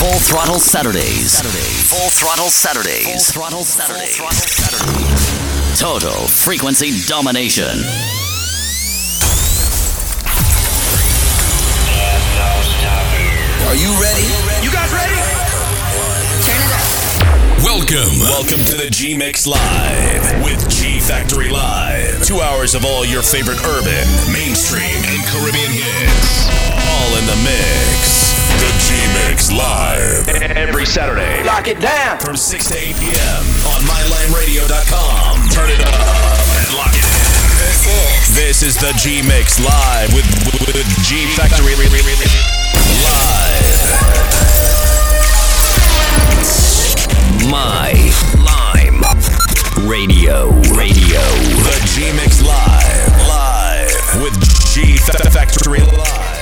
Full Throttle Saturdays. Saturdays. Full Throttle Saturdays. Full Throttle Saturdays. Full throttle Saturdays. Total frequency domination. Are you ready? You guys ready? Turn it up. Welcome. Welcome to the G Mix Live with G Factory Live. Two hours of all your favorite urban, mainstream, and Caribbean hits. All in the mix. The G-Mix live. Every Saturday. Lock it down. From 6 to 8 p.m. on MyLimeRadio.com. Turn it up and lock it in. This is. The G-Mix live with, with, with G Factory. Live. My Lime Radio Radio The G Mix Live Live with G Factory Live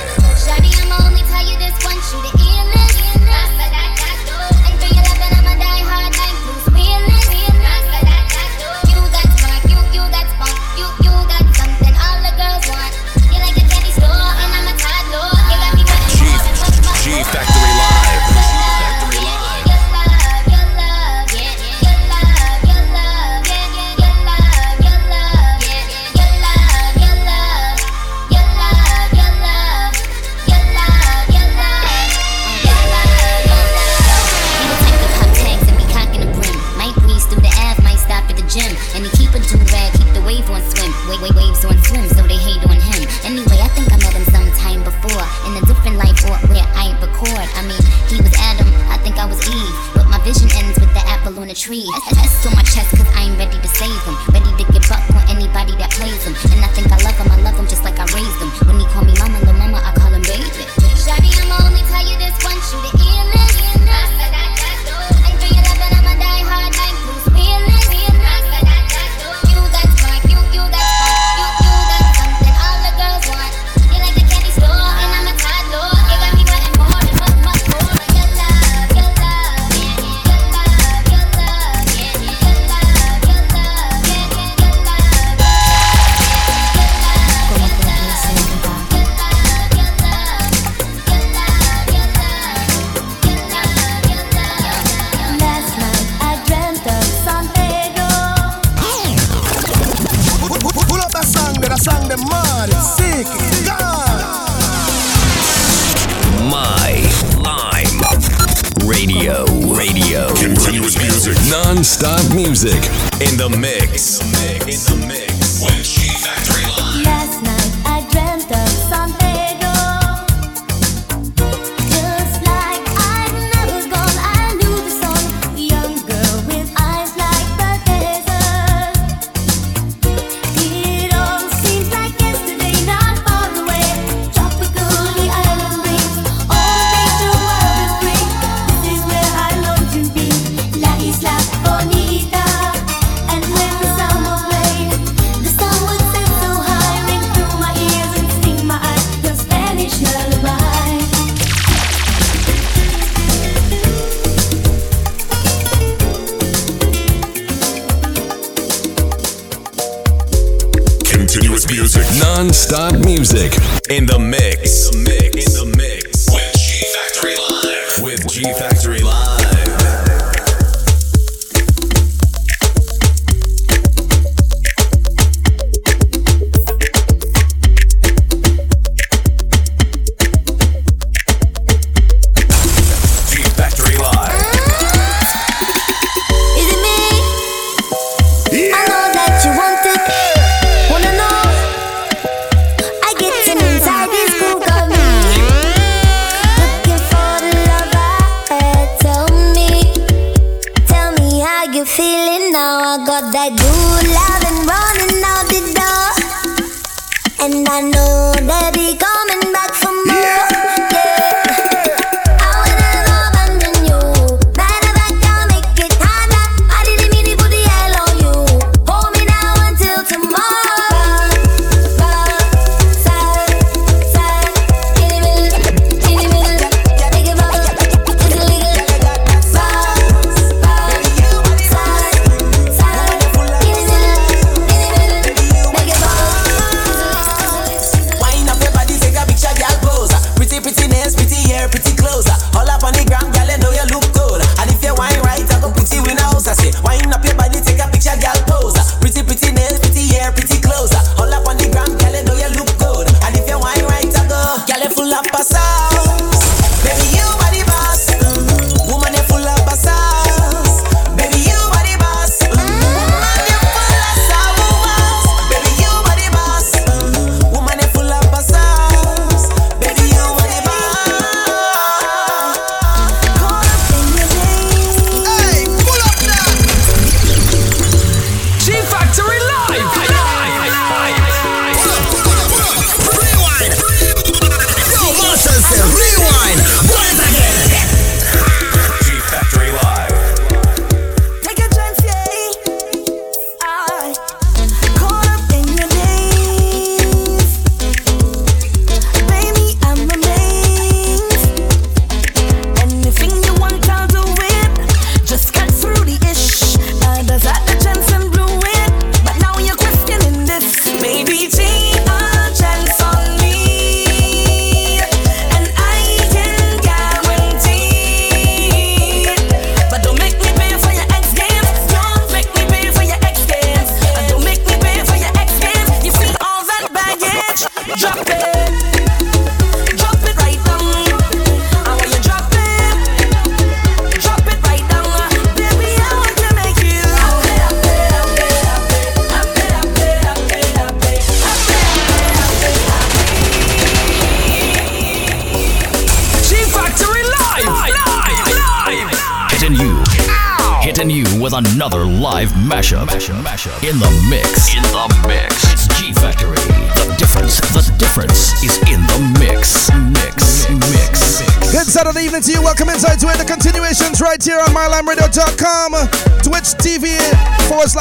Continuous music. Non-stop music. In the mix. In the mix. In the mix. With G Factory Live. With G Factory.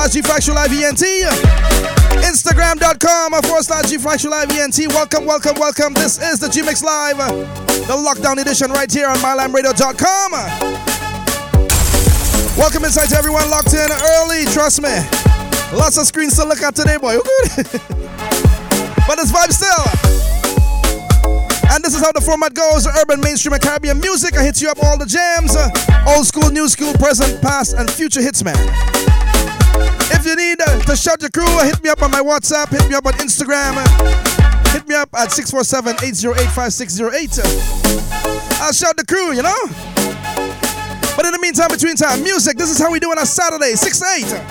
slash GFactualIVNT. Instagram.com uh, forward slash VNT. Welcome, welcome, welcome. This is the G Mix Live, uh, the lockdown edition right here on MyLimeRadio.com. Welcome inside to everyone locked in early, trust me. Lots of screens to look at today, boy. but it's vibe still. And this is how the format goes urban, mainstream, and Caribbean music. I hit you up all the jams old school, new school, present, past, and future hits, man. If you need uh, to shout your crew, hit me up on my WhatsApp, hit me up on Instagram, uh, hit me up at 647 808 5608. I'll shout the crew, you know? But in the meantime, between time, music, this is how we do it on Saturday, six eight. Yeah.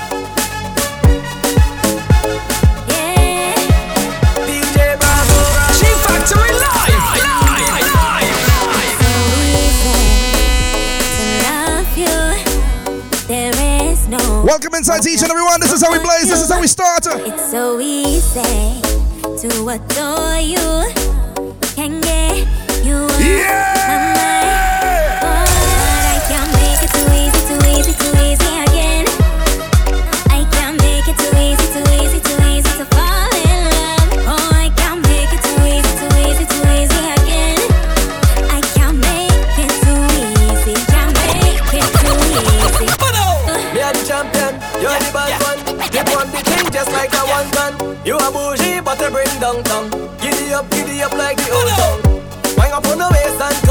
DJ Bravo, Bravo. G Factory Welcome inside to each and everyone. This is how we blaze. This is how we start. It's so easy to adore you. Can get you. Yeah. You a bougie, but you bring down tongue. Giddy up, giddy up like the old song. Wine up on the waist and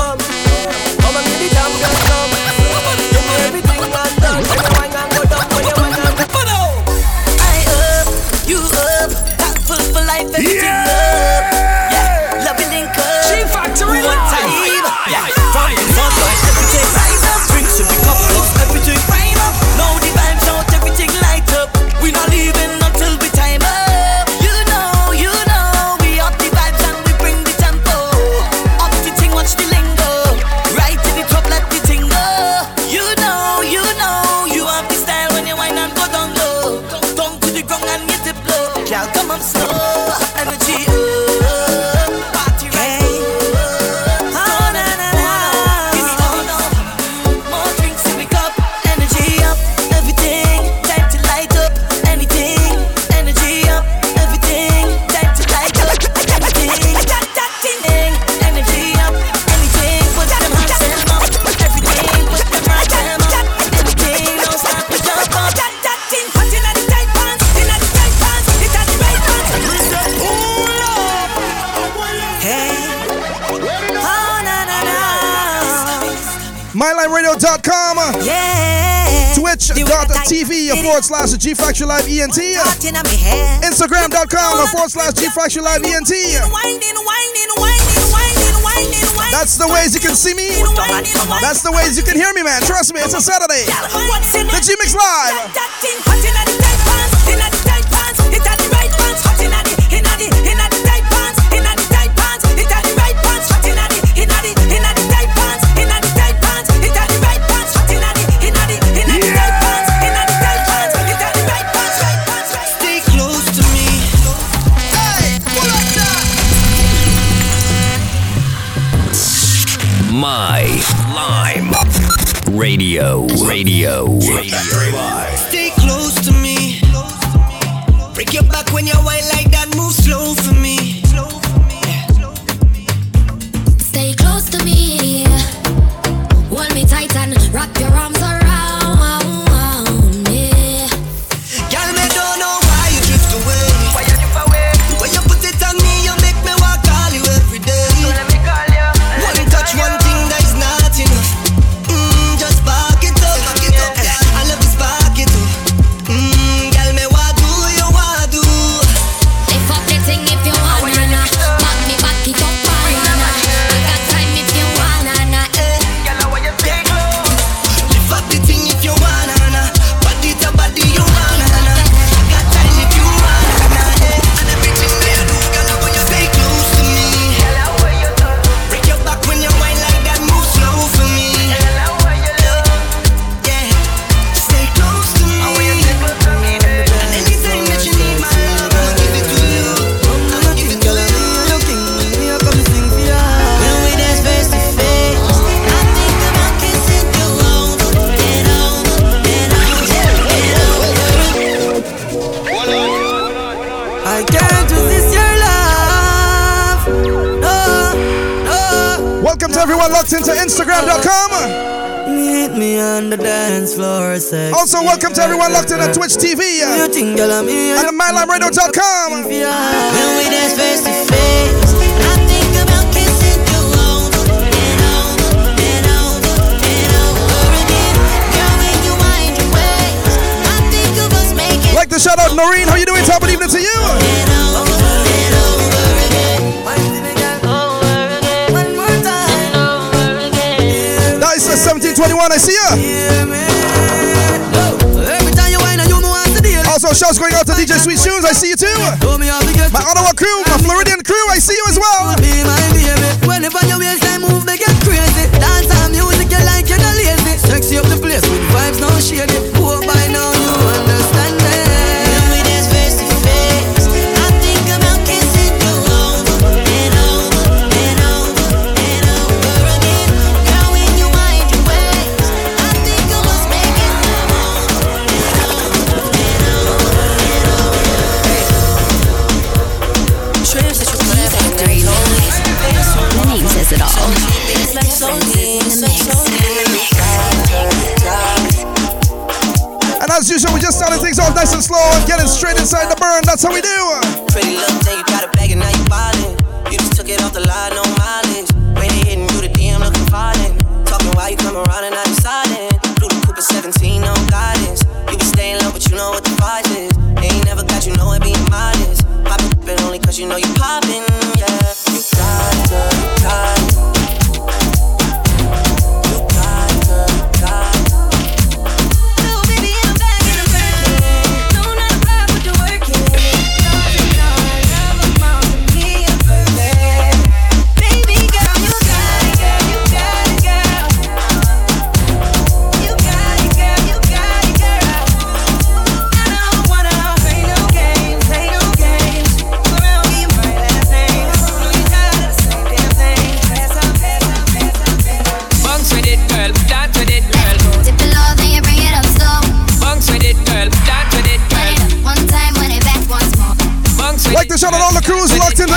youtube.com. Yeah. Twitch.tv forward slash G Factory Live ENT. Instagram.com forward slash G Factory Live ENT. That's the ways you can see me. That's the ways you can hear me, man. Trust me, it's a Saturday. The G Mix Live. Radio. Radio. Radio. Stay close to me. Break your back when you're white like that. Move slow for me. Slow on Twitch TV. You think, girl, I'm here. And MyLimeRadio.com. When we dance face to face. Like to shout out Noreen. How you doing? Top of evening to you. Dice 1721, I see ya. shouts going out to DJ Sweet Shoes. I see you too. My Ottawa crew, my Floridian crew, I see you as well.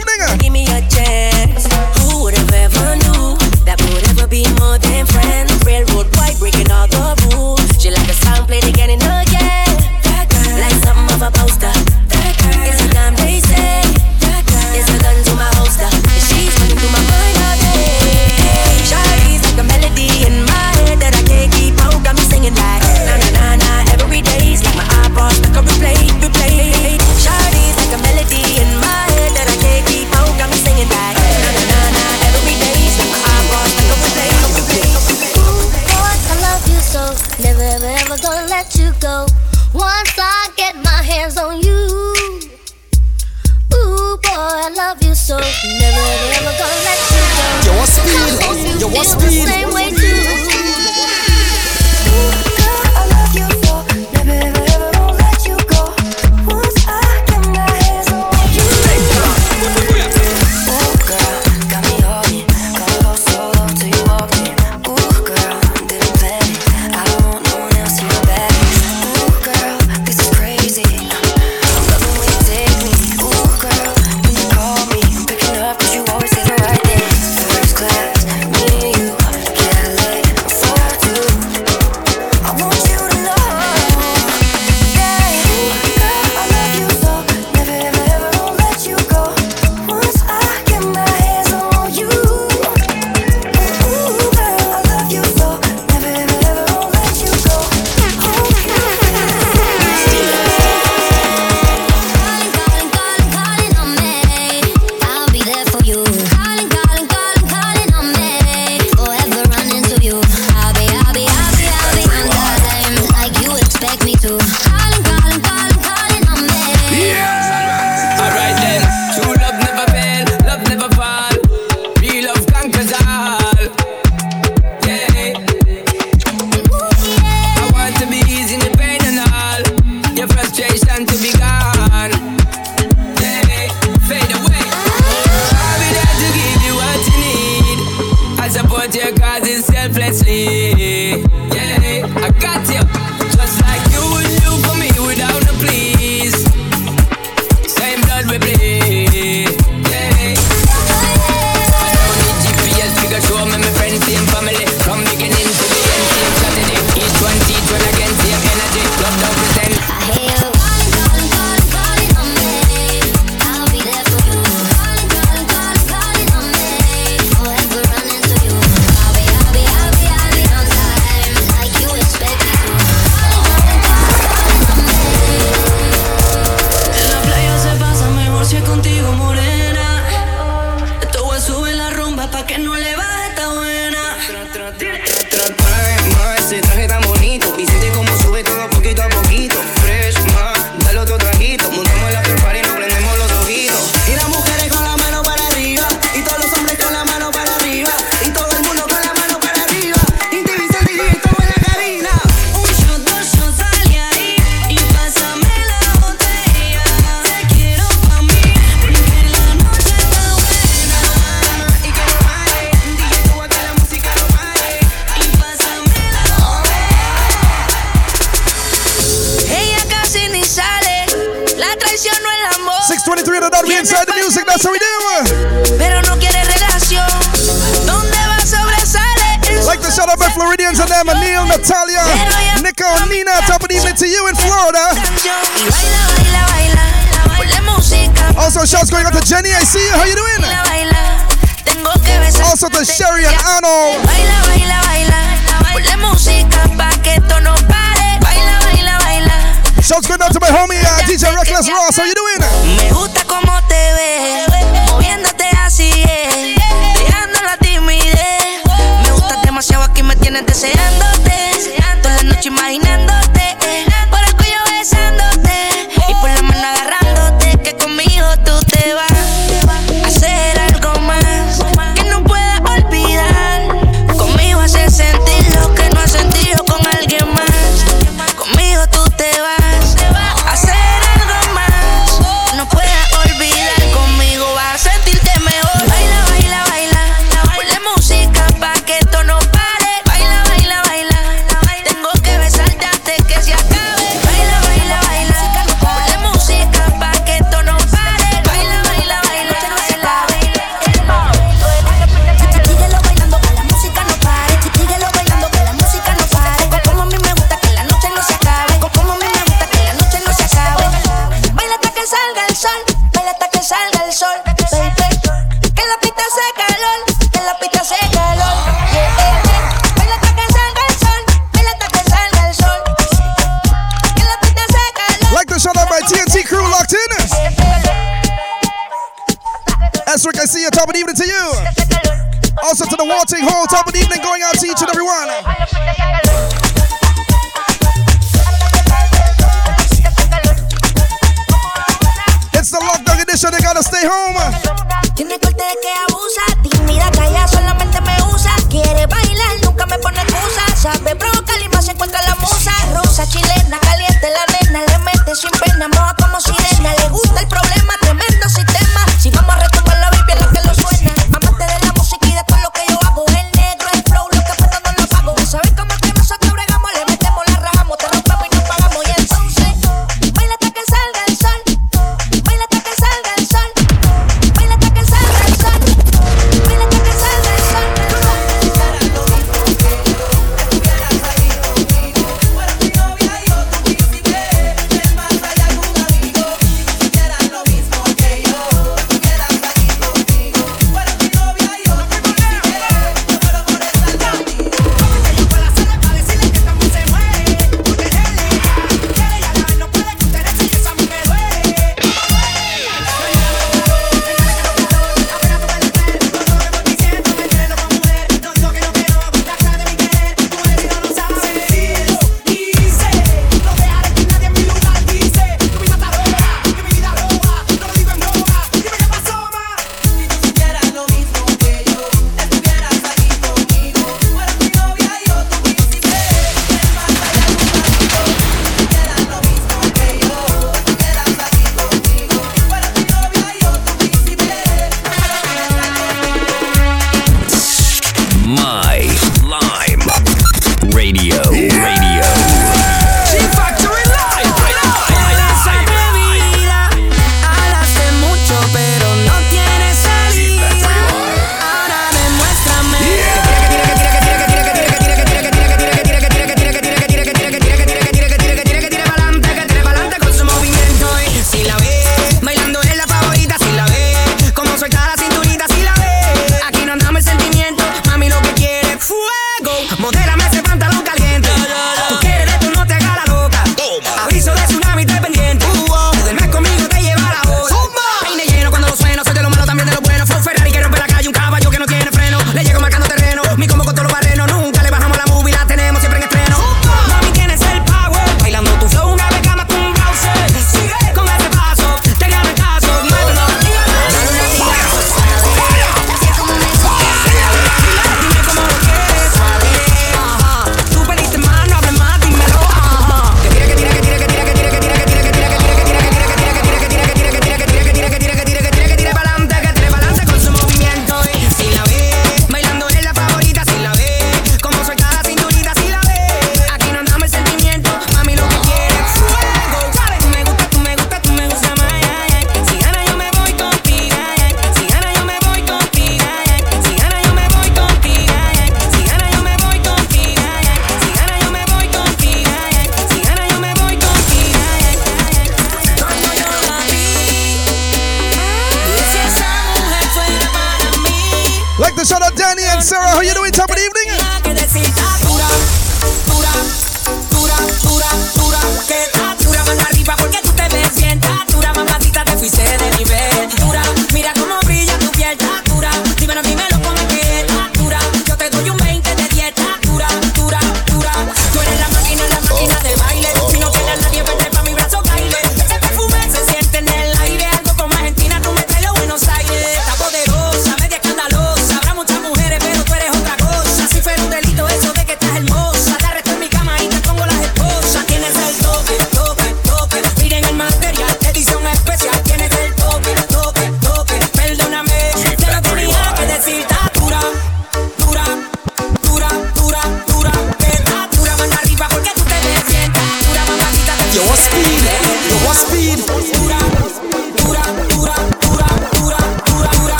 evening. Give me a chance.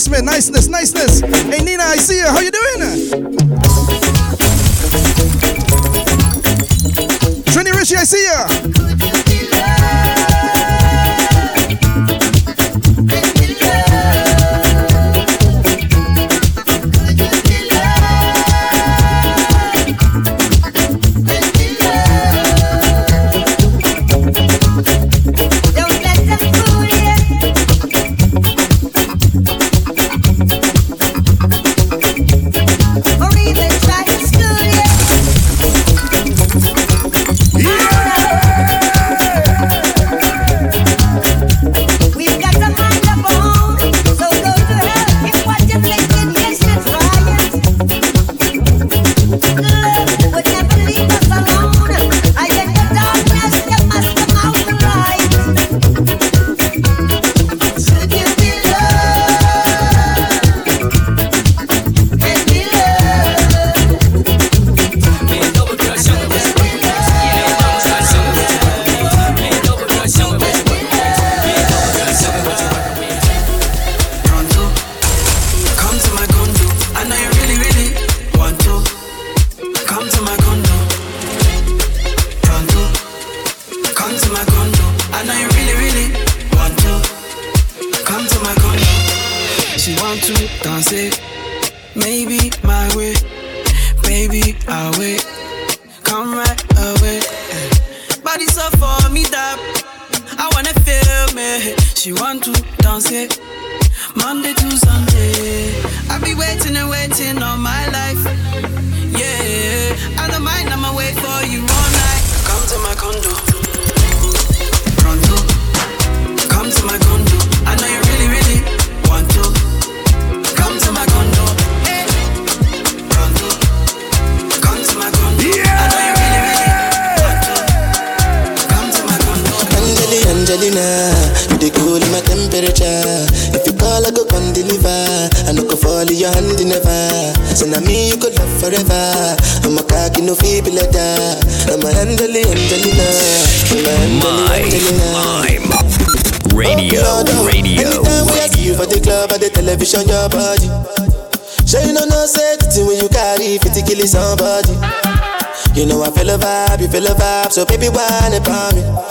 Niceness, niceness. Baby whine about me.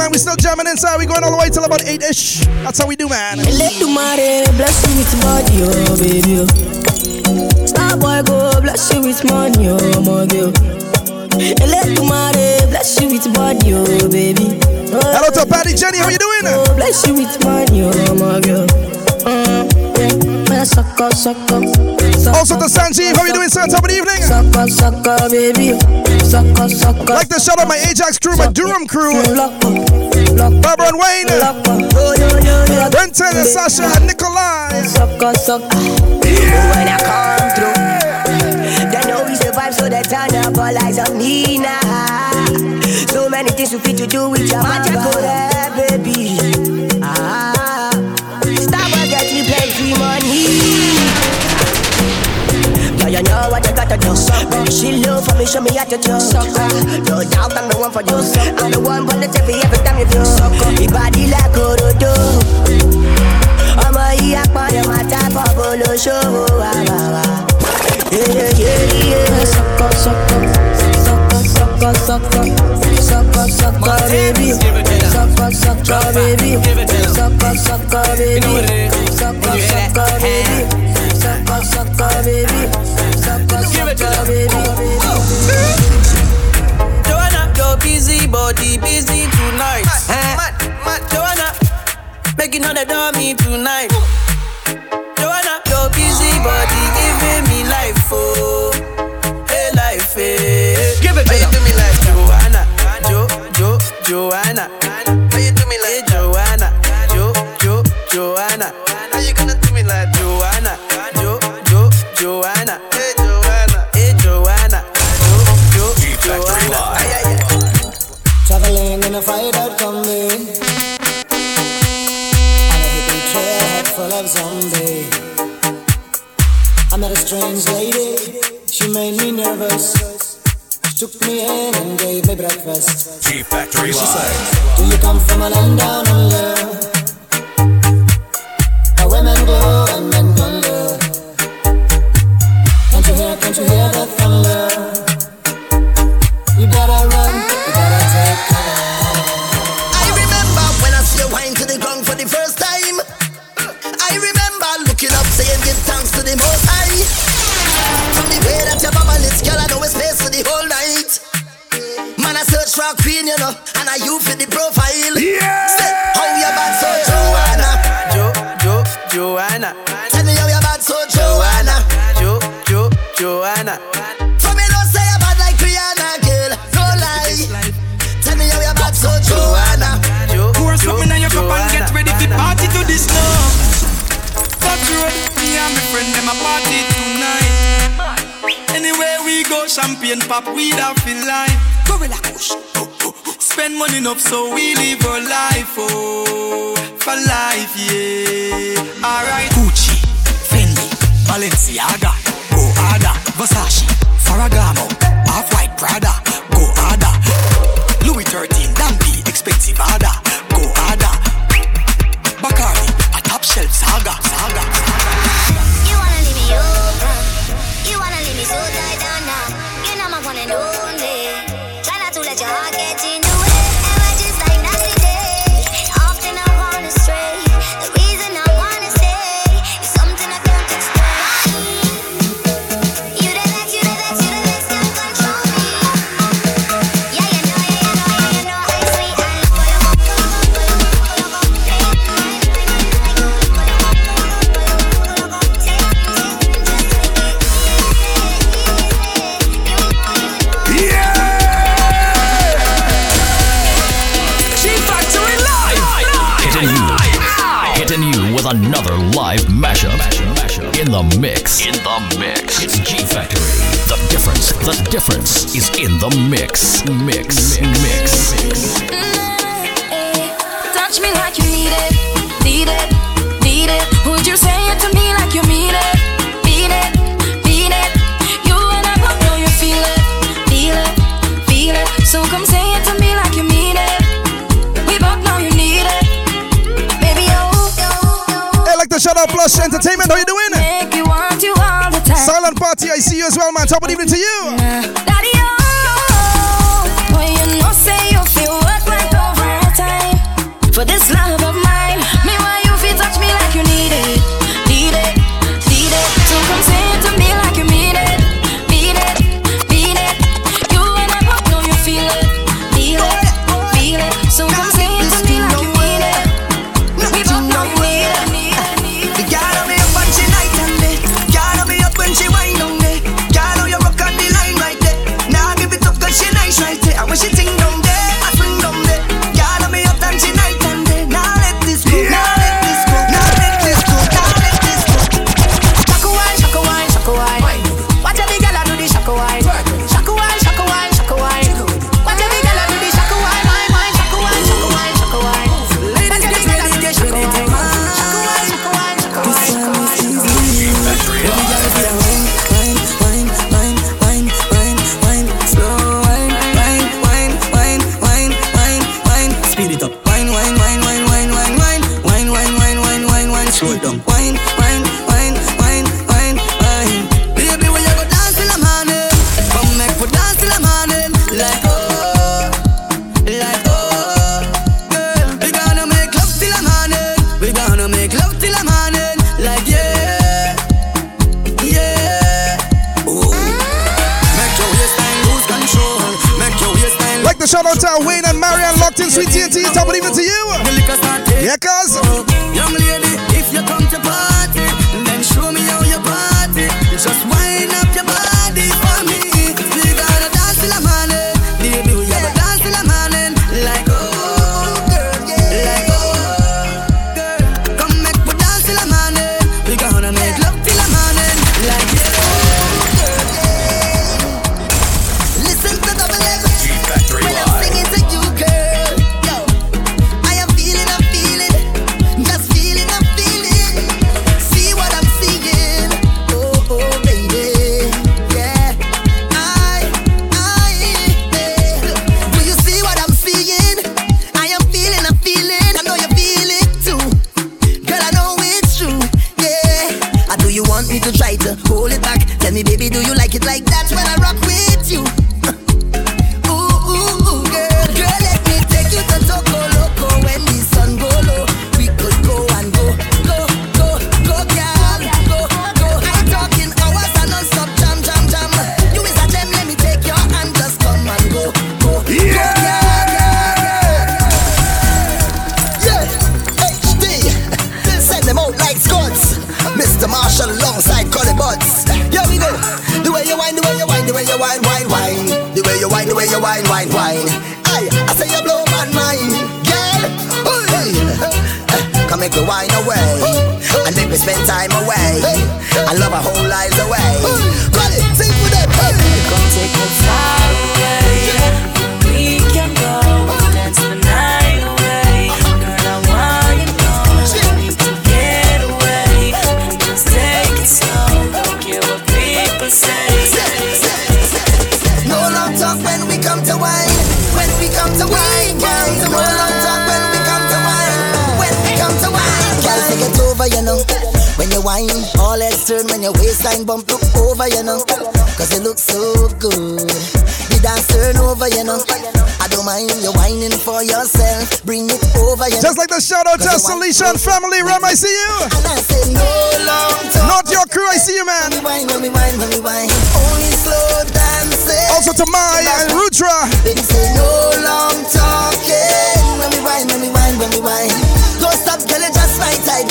Man. We still jamming inside. We going all the way till about 8 ish. That's how we do, man. Elédùmarè bless you with body, oh baby. oh. Star boy go bless you with money, oh my girl. Elédùmarè bless you with body, oh baby. Oh, Hello to Patty Jenny, how you doing? Oh, bless you with money, oh my girl. Uh, yeah. Suck up, suck up. Also to Sanjeev, how you doing, sir? Top of the evening. Suck up, baby. Suck up. Like to shout out my Ajax crew, my Durham crew. Barbara and Wayne. Oh, Brenton and Sasha and Nikolai. Suck up, suck up. When I come through, they know we survive, so they turn up all eyes on me now. So many things we fit to do with your magic, she love for me, show me how to do. No doubt I'm the one for you. Oh, I'm the one for the TV every time you do. Your body like Orodo. ọmọ yìí apọ̀dọ̀ máa tábọ̀ bolóṣòwò wà wà wà. Suck up, suck up. Suck up, suck up, suck up. Suck up, suck up, baby. Suck up, suck up, baby. Suck busy, body busy tonight. Mad, eh? mad, mad. Joanna, making all the dummy tonight. Joanna, your busy body giving me life, oh, hey life, hey. Give it to me. Oh, give me life, Joanna, Jo, Jo, Joanna. Took me in and gave me breakfast. G Factory Live. Do you come from a land down under? Champagne pop, we da feel like Gorilla Kush. Spend money enough so we live our life, oh For life, yeah. Alright Gucci, Fendi, Balenciaga Go harder, Versace, Ferragamo half white Prada, go harder Louis XIII, Dampi, expensive harder Go harder Bacardi, a top shelf saga, saga, saga. You wanna leave me oh, open You wanna leave me so down live mashup. In the mix. In the mix. It's G Factory. The difference. The difference is in the mix. Mix. Mix. mix. mix. Touch me like you need it. Need it. Need it. Would you say it to me? Plus Entertainment, how you doing? Make you want you all the time. Silent Party, I see you as well, man. Top of the evening to you. Yeah. over, you know. Cause it looks so good. The dance turn over, you know. I don't mind you whining for yourself. Bring it over, you know. Just like the shout out to and Family Ram, I see you. And I say, no long talk. Not your crew, I see you, man. Only slow dancing. Also to Maya and Rudra. Say, no long talking. When we when we when we. Don't stop, girl, just my type.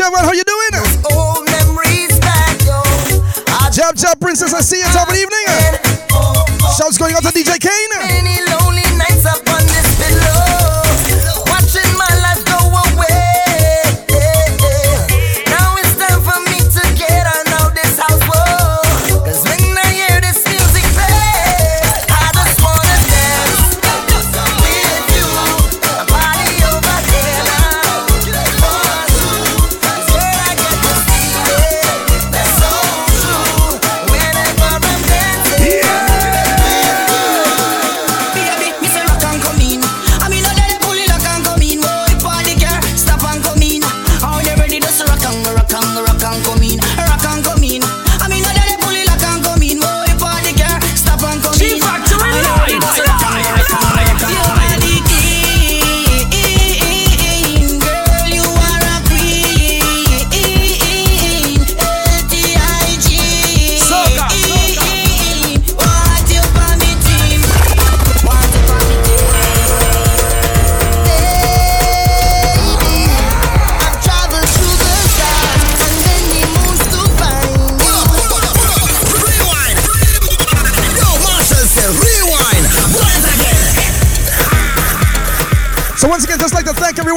Chevron, how you doing? Those old memories back, yo. Jab Jab Princess, I see you. Top of the evening. Oh, oh, oh. Shouts going out to DJ Kane.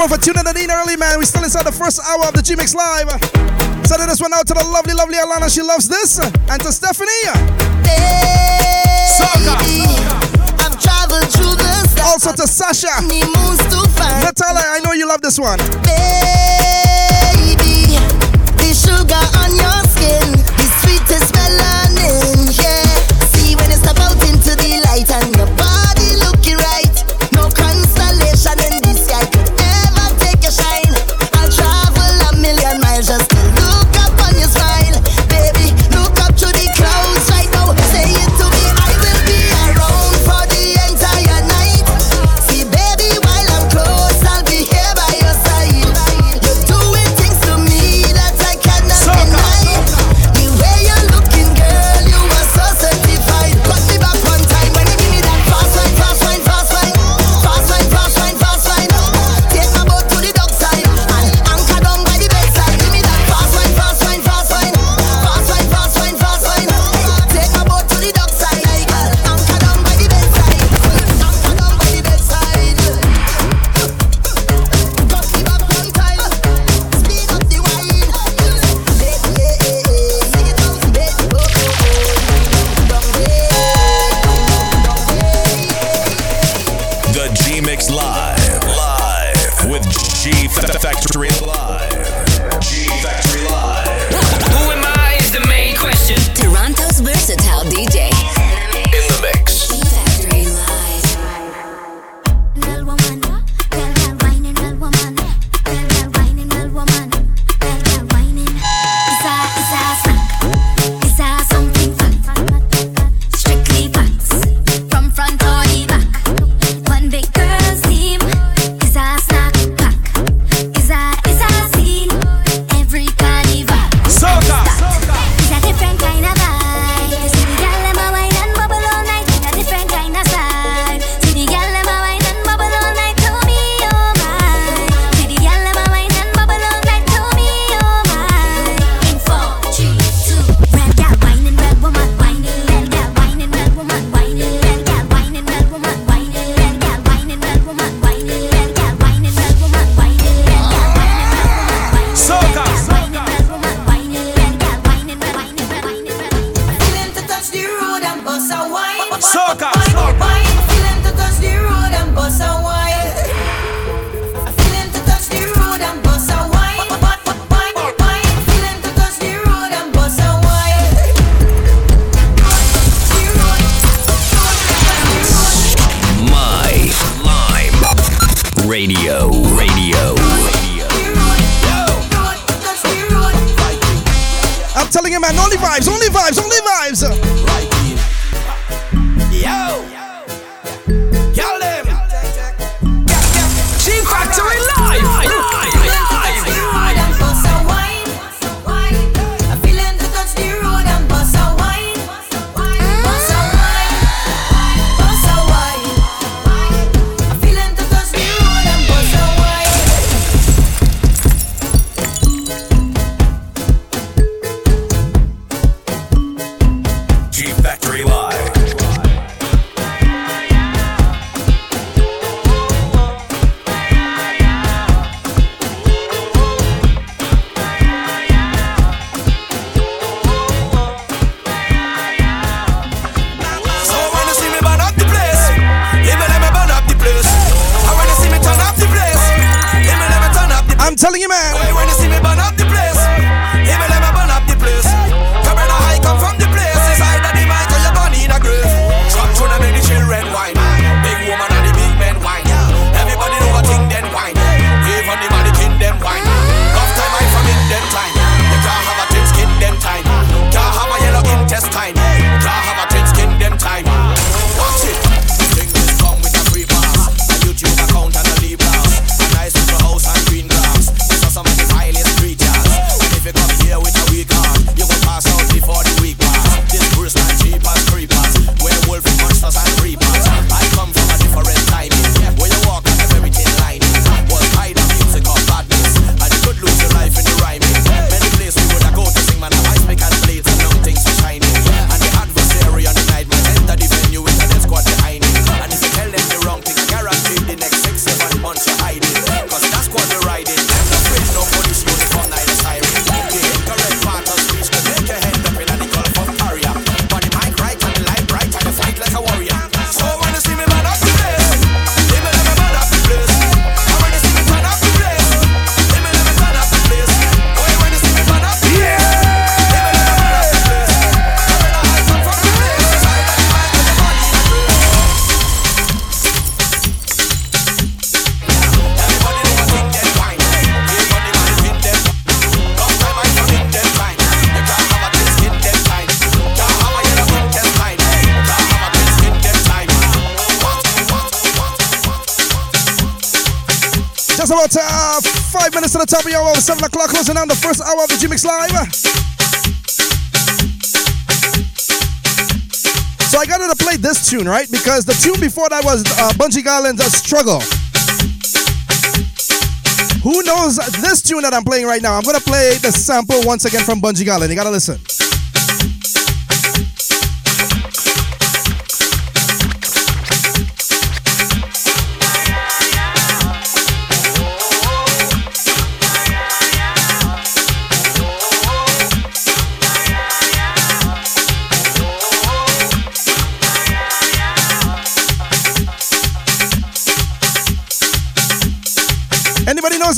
everyone for tuning in early, man. We're still inside the first hour of the G Mix Live. Sending this one out to the lovely, lovely Alana. She loves this. And to Stephanie. Baby, also to Sasha. Natalia, I know you love this one. Baby, the sugar on your I'm telling you, man. happy oh, hour 7 o'clock, closing down the first hour of the G-Mix Live. So I gotta play this tune, right? Because the tune before that was uh, Bunji Garlin's uh, Struggle. Who knows this tune that I'm playing right now? I'm gonna play the sample once again from Bunji Garlin. You gotta listen.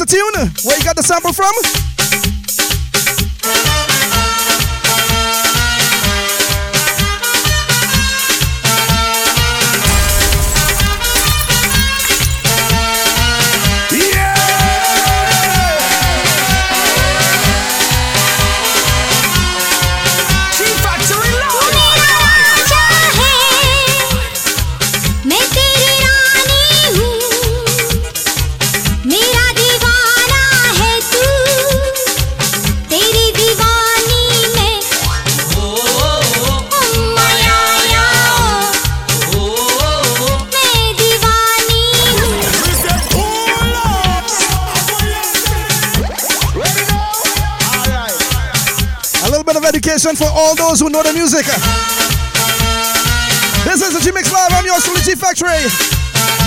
tune? Where you got the sample from? all those who know the music. This is the G-Mix Live. I'm your Soul Factory.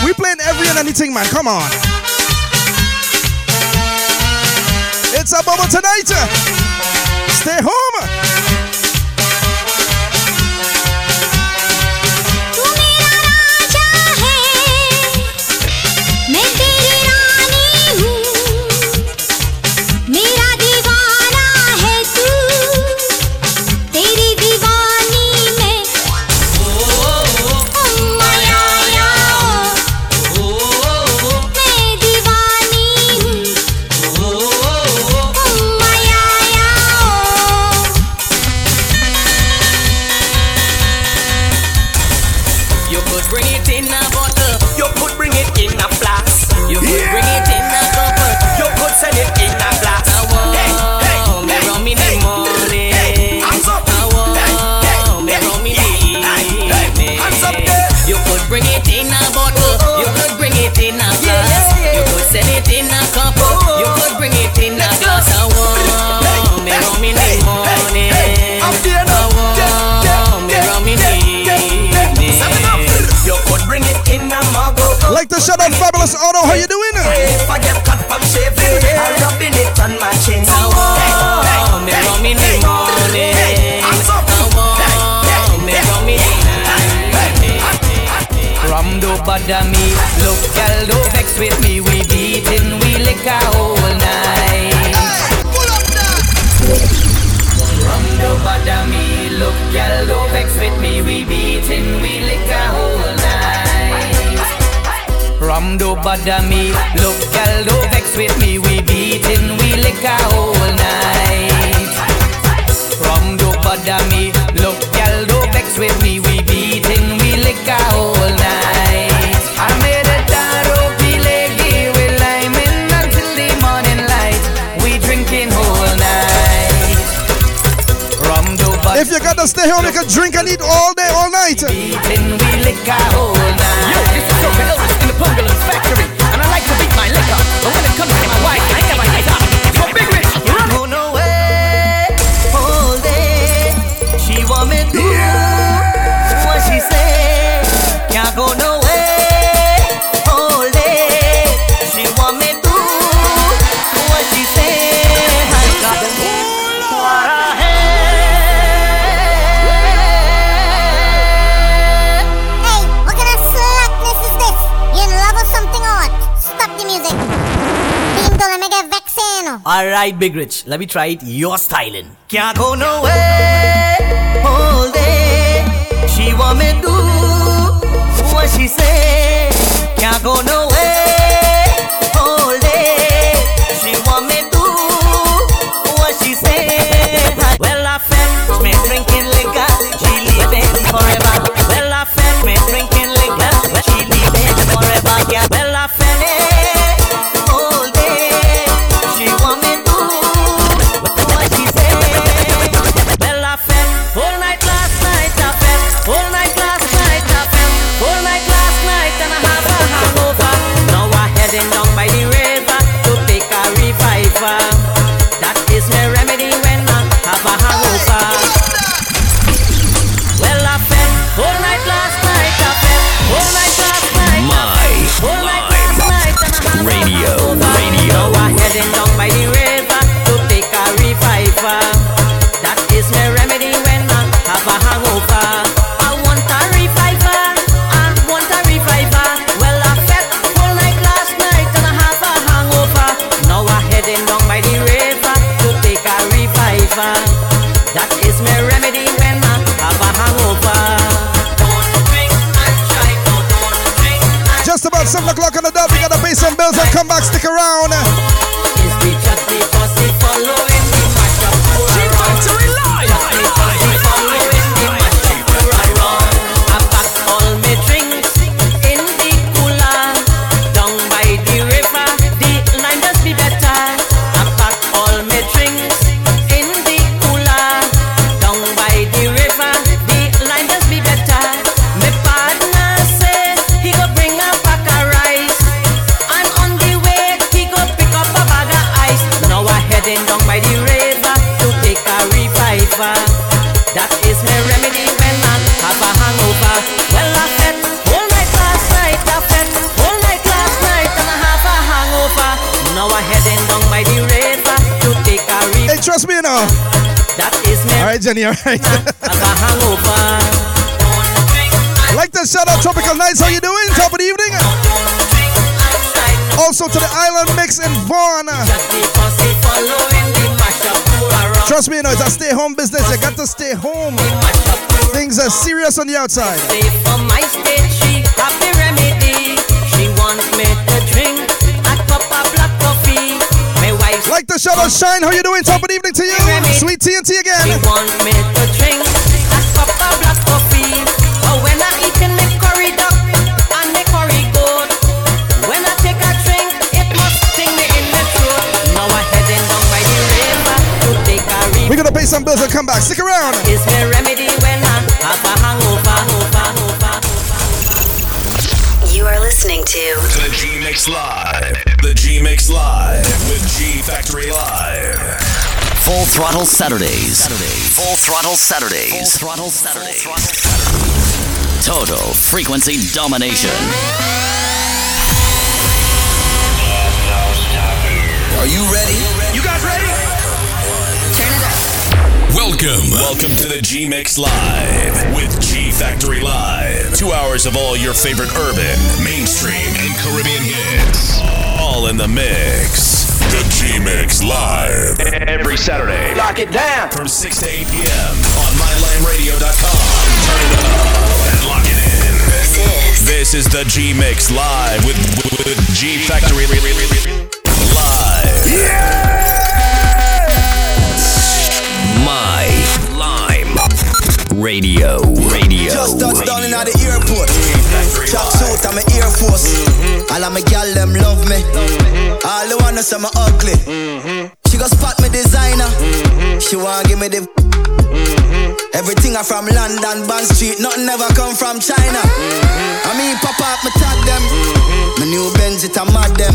We playing every and anything, man. Come on. It's a bubble tonight. Stay home. How you doing? If I get cut from shaving, I'm rubbing it on my chin. I want me rum in the morning. From bottom of me, look, girl, don't vex with me. come do bother me. Look, girl, do vex with me. We we night. do bother me. Look, girl, do vex with me. We we night. I made a until the morning light. We drinking night. Rum do bother. If you gotta stay home, we can drink and eat all day, all night. We night. Yo, this is bungalow factory. Alright, Big Rich, let me try it your styling. Kya go. She want me do what she say. Go nowhere. Back, stick around. Is my All right, Jenny, all right. have a hangover. like to shout out Tropical Nights. How you doing? Top of the evening. Also to the Island Mix in Vaughan. Trust me, you know, it's a stay home business. You got to stay home. Things are serious on the outside. Wife Like to shout out Shine. How you doing? Top of the evening to you. Sweet TNT she again. want me to drink a cup of black coffee. But when I eat in me curry duck and me curry goat, when I take a drink, it must sting me in the throat. Now I heading down by the river to take a reef. We're gonna pay some bills and come back. Stick around. It's my remedy when I have a hangover, over, over. You are listening to To the G Mix Live. The G Mix Live with G Factory Live. Full Throttle Saturdays. Full Throttle Saturdays. Full Throttle Saturdays. Total frequency domination. Are you ready? You guys ready? Welcome. Welcome to the G Mix Live with G Factory Live. Two hours of all your favorite urban, mainstream, and Caribbean hits. All in the mix. The G Mix Live. Every Saturday. Lock it down. From 6 to 8 p.m. on MyLimeRadio.com. Turn it up and lock it in. This is This is the G Mix Live with, with G Factory Live. My Lime Radio. Radio. Just touched down in the airport. Track suit, I'm an Air Force. Mm-hmm. All of my gal them love me. All the wanna say me ugly. She go spot me designer. Mm-hmm. She wanna give me the. Mm-hmm. Everything I from London, Bond Street, nothing ever come from China. I mean, pop up, me tag them. My new Benz, it a mad them.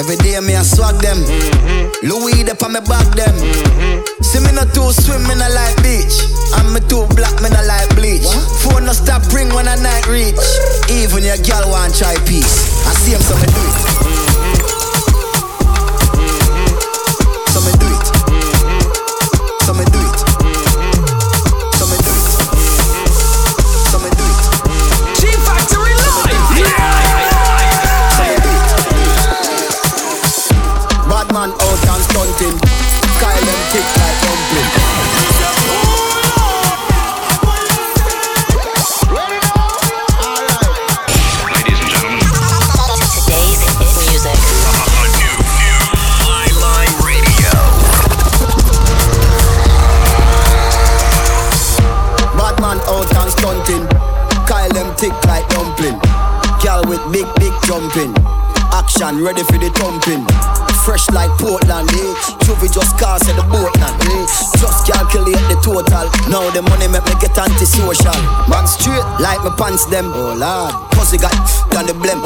Every day me I swag them. Mm-hmm. Louis up on me back them. Mm-hmm. See me not too swim, me not like beach. And me too black, me not like bleach. Phone no stop ring when I night reach. Even your girl want try peace. I see him, so me do it. Action ready for the thumping. Fresh like Portland, eh? Juvie just cast at the boatland, eh? Just calculate the total. Now the money make me get antisocial. Man straight like my pants them. Oh lord, pussy got done the blem.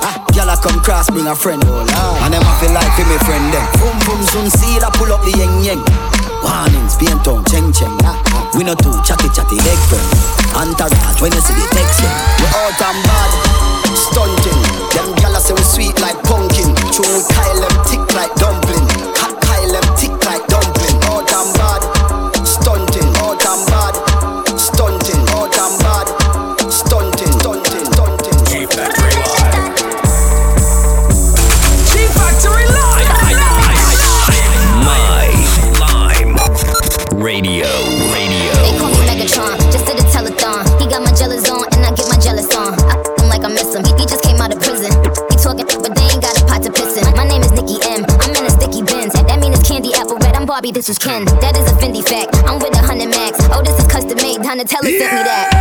Ah, I come cross bring a friend. Oh lord, and them I feel like for me friend them. Boom boom soon see I pull up the yeng yeng. Warnings, paint on, cheng cheng. We no too chatty chatty leg friend. Entourage when you see the text them. We out and bad, stunting. Them gyal say we sweet like pumpkin. True we Kyle them tick like dumpling. Ka- Kyle them tick like dumpling. Out and bad, this is Ken. That is a Fendi fact. I'm with a hundred max. Oh, this is custom made. Donatella yeah. sent me that.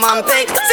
my mom big.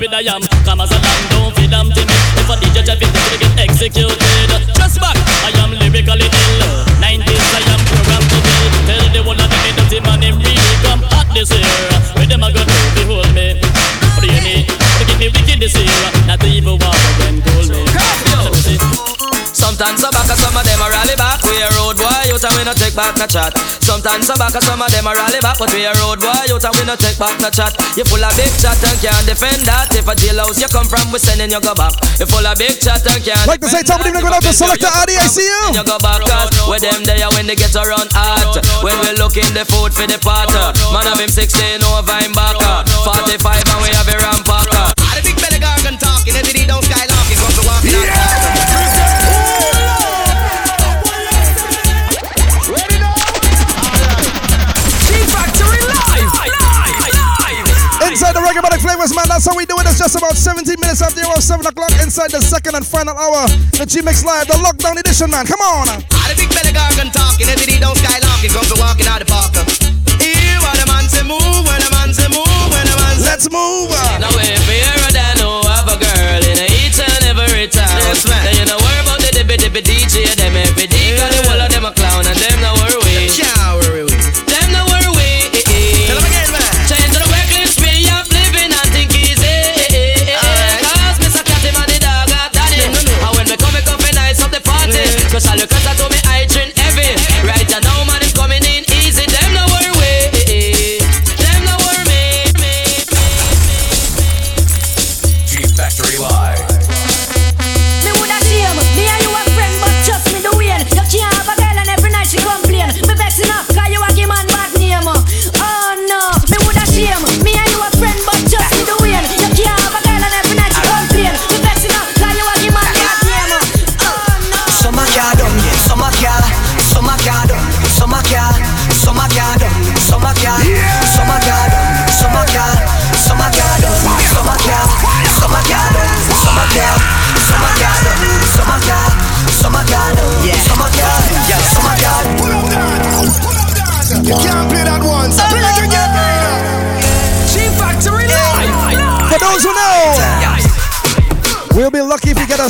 rapid I am. Come as a lamb, don't feed them to me. If a DJ check it, they get executed. Just back, I am lyrically ill. 90s, I am programmed to be. Tell the one of them in the team and him really come hot this year. Where them a go to behold me? For me, enemy, give me wicked this year. Not even one of them call me. Sometimes I back, some of them I rally back. We a road boy, you tell me no take back no chat. Sometimes so back, some of them are rally back, but we a road boy out and we no take back no chat. You full of big chat and can't defend that. If a jailhouse you come from, we sending you go back. You full of big chat and can't. Like to say, Tom, even going out to select the Adi, I see you. You go back cause with them there when they get around hot? When we look in the food for the potter. Man of him 16 over him backer. 45 and we have a rampacker. Ah, the big belly gargan talking. Just about 17 minutes after 7 o'clock inside the second and final hour. The G Mix Live, the lockdown edition, man. Come on. The big belly gargan talking, comes to walking out the park. What man say move, when man say move, when man say Let's move.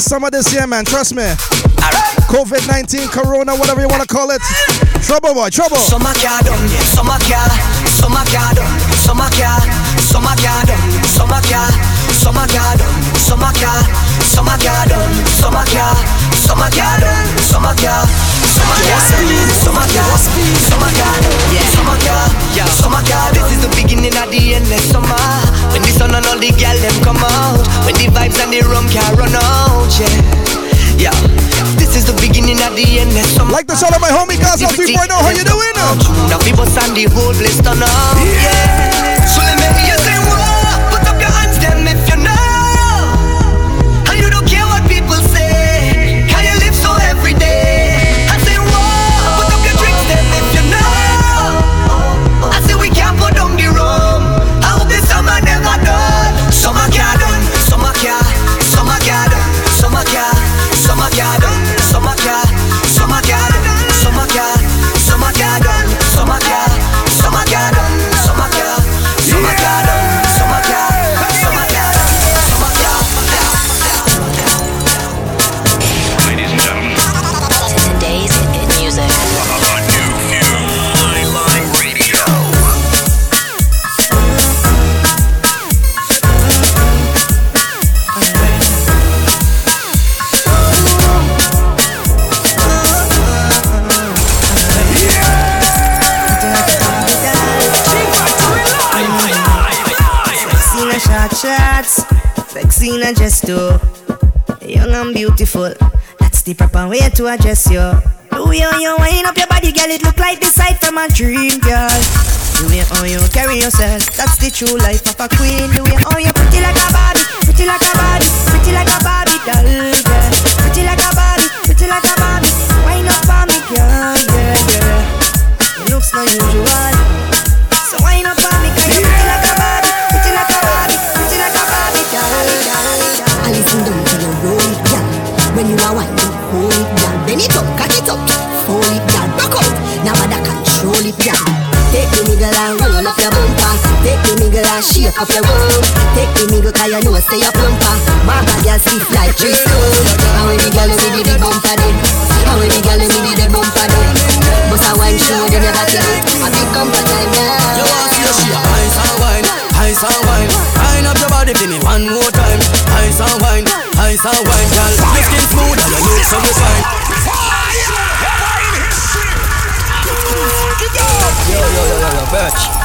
Some of this here, man. Trust me. COVID 19, Corona, whatever you want to call it. Trouble, boy, trouble. Summer car done, summer car, summer car done, summer car, summer car done, summer car, summer car done, summer car, summer car done, summer car, summer car done, summer car, summer car, summer car, summer car, summer car, summer car. This is the beginning of the endless summer. When the sun and all the gal them come out, when the vibes and the rum can run out, yeah, yeah. This is the beginning of the summer. Like the shout out my homie Gaza 3.0, how you doing? Now people stand the whole place turn up. Yeah. So let me Do. Young and beautiful, that's the proper way to address you. Way how you wind up your body, girl, it look like the sight from a dream, girl. The way how you carry yourself, that's the true life of a queen. The way how you pretty like a Barbie, pretty like a Barbie, pretty like a Barbie doll, girl. Pretty like a Barbie, pretty like a Barbie. Wind up on me, girl, yeah, yeah. Your looks not usual, up your room. Take the niggle 'cause you know stay a plumper. Mama girl stiff like tree stone. And when the girl with the big bumper then, and when the girl with the big bumper then, bust a wine show then you got it. A big bumper time now. You want to see a ice and wine, ice and wine. Wind up your body for me one more time. Ice and wine, ice and wine, girl. Your skin smooth and your look so fine. Yo, yo, yo, yo, yo, bitch.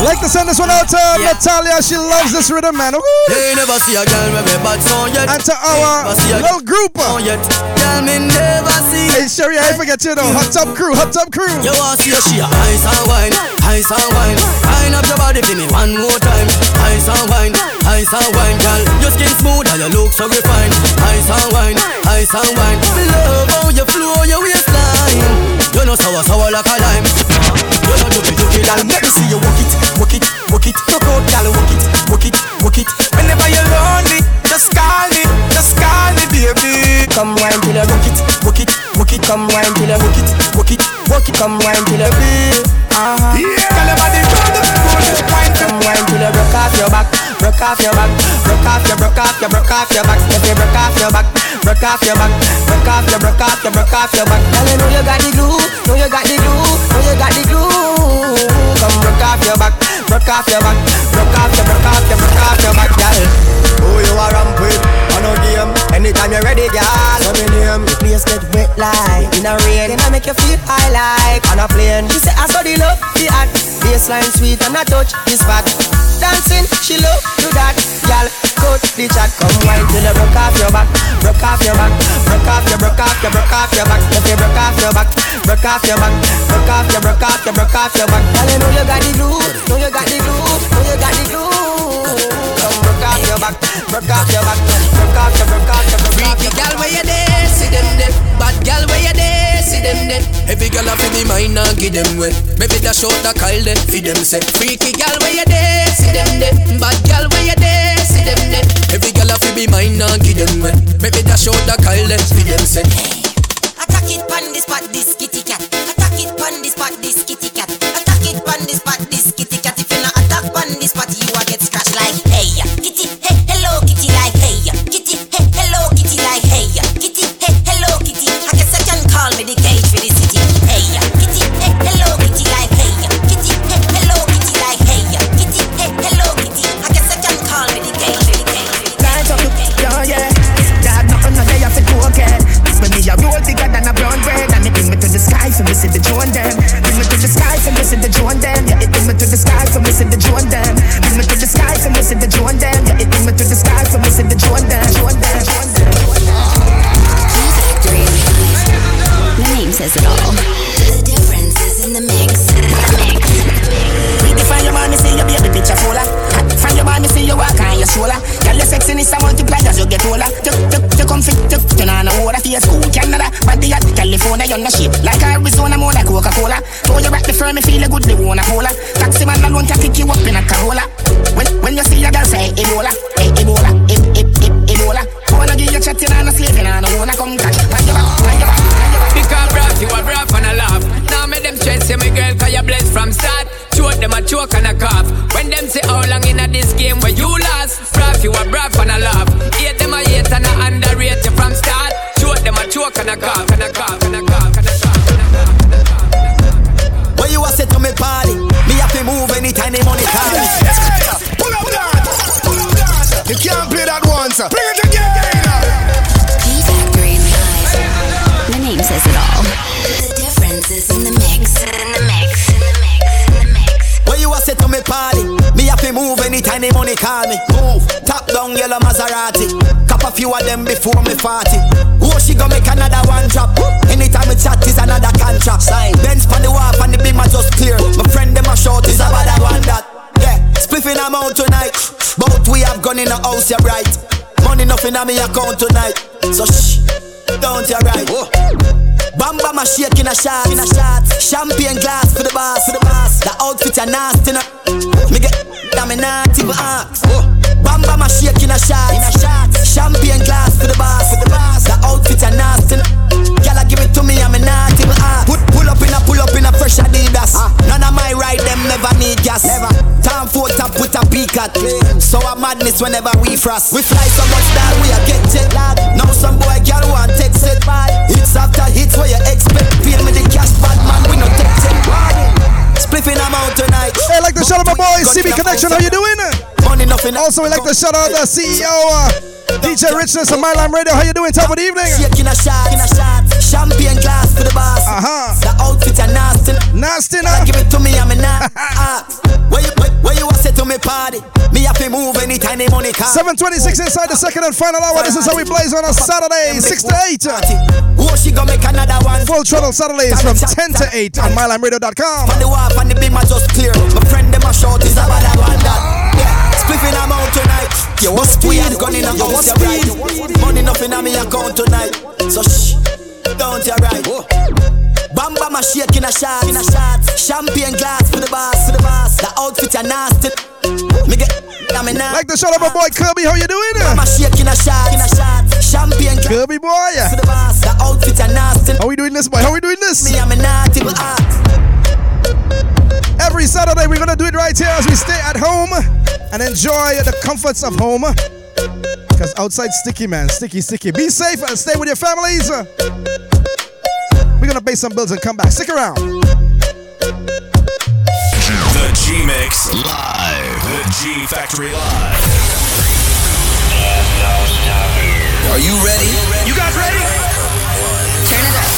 Like to send this one out to Natalia. She loves this rhythm, man. Woo! They never see a girl with a bad song yet. And to our Never see a little group. yet. Girl, me never see. Hey, Sherry, I forget you though. Hot Tub Crew, Hot Tub Crew. You want to see a she ice and wine, ice and wine. Wind up your body for me one more time. Ice and wine, ice and wine, girl. Your skin smooth and your look so refined. Ice and wine, ice and wine. Me love how you flow your waistline. You know sour, sour like a lime. You know juky, juky, girl. Let me see you walk it, walk it, walk it. Rock out, girl, walk it, walk it, walk it. Whenever you're lonely, just call me, just call me, baby. Come wine till you rock it, walk it, walk it. Come wine till you rock it, walk it, walk it. Come wine till you feel. Uh-huh. Yeah, girl, your body good, good. Wine Come wine till you broke off your back, broke off your back, broke off your, broke off your, broke off your back. If you broke off your back, broke off your back, broke off your, broke off your, broke off your back. Girl, you know you got the glue, know you got the glue, know you got the glue. Come broke off your back, broke off your back, broke off your, broke off your, broke off your back, girl. Who you are ramp with? On a game. Anytime you're ready, girl. Say me name. The place get wet like in a rain, Then I make you feel high like on a plane. She say I saw the love, the act, baseline sweet and I touch this back. Dancing, she love do that, girl. Coach the chat, come wine till you broke off your back, broke off your back, broke off your, broke off your, broke off your back. If you broke off your back, broke off your back, broke off your, broke off your, broke off your back. Girl, you know you got the glue, know you got the glue, know you got the glue. Back, broke off your back, broke off your, broke off your, off your. Gal where you there, see them there. Bad gal where you there, see them there. Every gal a fi be mine and give them way. Maybe that short that call them fi them say. Freaky gal where you there, see them there. Bad gal where you there, see them there. Every gal a fi be mine and give them way. Maybe that short that call them fi them say. Attack it pon this spot, this kitty cat. Attack it pon this spot, this kitty cat. Attack it pon this spot, this this you a get scratched like hey kitty hey hello kitty like hey kitty hey hello kitty like hey kitty hey hello kitty. I guess I can call me the cage for the city hey kitty hey hello kitty like hey kitty hey hello kitty like hey kitty hey hello kitty. I guess I can call me the cage for the cage light up the yeah. Yeah got nothing no day I feel okay when me a roll bigger than a brown bread the sky from listen to Jordan. Bring me to the sky from listen to Jordan. Yeah, it bring me to the sky from listen to Jordan. Bring me to the sky from listen to Jordan. Yeah, it bring me to the sky from listen to Jordan. Jordan. The name says it all. The difference is in the mix. The mix. Pretty find your mommy, see your baby picture fuller. Find your mommy, see your walk on your shoulder. Girl, your sexiness I multiply as you get older. Took, took, took, come fit, took, turn on the water for your school, Canada. Body hot, shape. Like Arizona, more like Coca-Cola. Throw you back the firm, me feel a good, they wanna cola. Taxi man alone can pick you up in a Corolla. When, when you see a girl say Ebola, hey Ebola, eb, eb, eb, Ebola. Wanna give you chatting and a slaving and I wanna come catch. Back, mind back, mind back. Because rough, you a rough and a laugh. Now make them stress you, me girl, cause you blessed from start. Choke them a choke and a cough. When them say how long in a this game where you lost. Rough, you a rough and a laugh. Hate them a hate and a underrate you from start. Choke them a choke a and a cough, and a cough, Bring it again. G-Factory Live. The name says it all. The difference is in the mix. In the mix. In the mix. In the mix. When you a say to me party, me have to move anytime the money call me. Move, top down yellow Maserati. Cop a few of them before me 40. Oh, she gon' make another one drop. Anytime we chat is another contract. Sign. Benz pan the wharf and the beam are just clear. My friend them a short is about that one that. Yeah, spliffing I'm out tonight. Both we have gone in the house, you're right. Money nothing on me account tonight. So shh, don't you right. Bam bam a shake in a shot, in a shot. Champagne glass for the boss, for the boss. The outfit a nasty, no. Me get, me not even ask. Bam bam a shake in a shot, in a shot. Champagne glass for the boss, for the boss. The outfit a nasty. Gyal give it to me, I'm not even ask. Put pull up in a pull up in a fresh Adidas. None of my ride them never need gas. Never. Time for to put a peak at. So a madness whenever we frost. We fly so much that we are get jet lag. Now some boy girl want take set bad. Hits after hits where you expect. Pay me the cash bad man, we no take jet Spliffing I'm out tonight. Hey, like to shout out my boy CB Connection. How you doing? Money nothing. Also, we like to shout out the CEO, uh, DJ Richness of MyLimeRadio. How you doing? Top of the evening. Shaking a shot, in a shot. Champagne glass for the boss. Uh huh. The outfit a nasty. Nasty now. Give it to me, I'm a not. Where you, where, where you a say to me party? Me have to move anytime they money call. 726 inside the second and final hour. This is how we blaze on a Saturday, 6 to 8. Oh, she gonna make another one. Full throttle Saturdays from 10 to 8 on mylimeradio.com. On the wharf and the beam are just clear. My friend them a short is about that one that. Yeah, spliffing I'm out tonight. Speed? Gun in a house, you right. Money nothing on me account tonight. So shh, don't you right. Bam bam a shake in a shot, in a shot. Champagne glass for the boss, for the boss. The outfit a nasty. Me get, I mean now. Like the shout out my boy Kirby. How you doing? Bam a shake in a shot, in a shot. Champagne glass. Kirby boy. For the boss. The outfit a nasty. How we doing this, boy? How we doing this? Me I'm a naughty but Every Saturday, we're gonna do it right here as we stay at home and enjoy the comforts of home. Because outside sticky, man, sticky, sticky. Be safe and stay with your families. We're gonna pay some bills and come back. Stick around. The G Mix Live. The G Factory Live. Are you ready? You guys ready? Turn it up.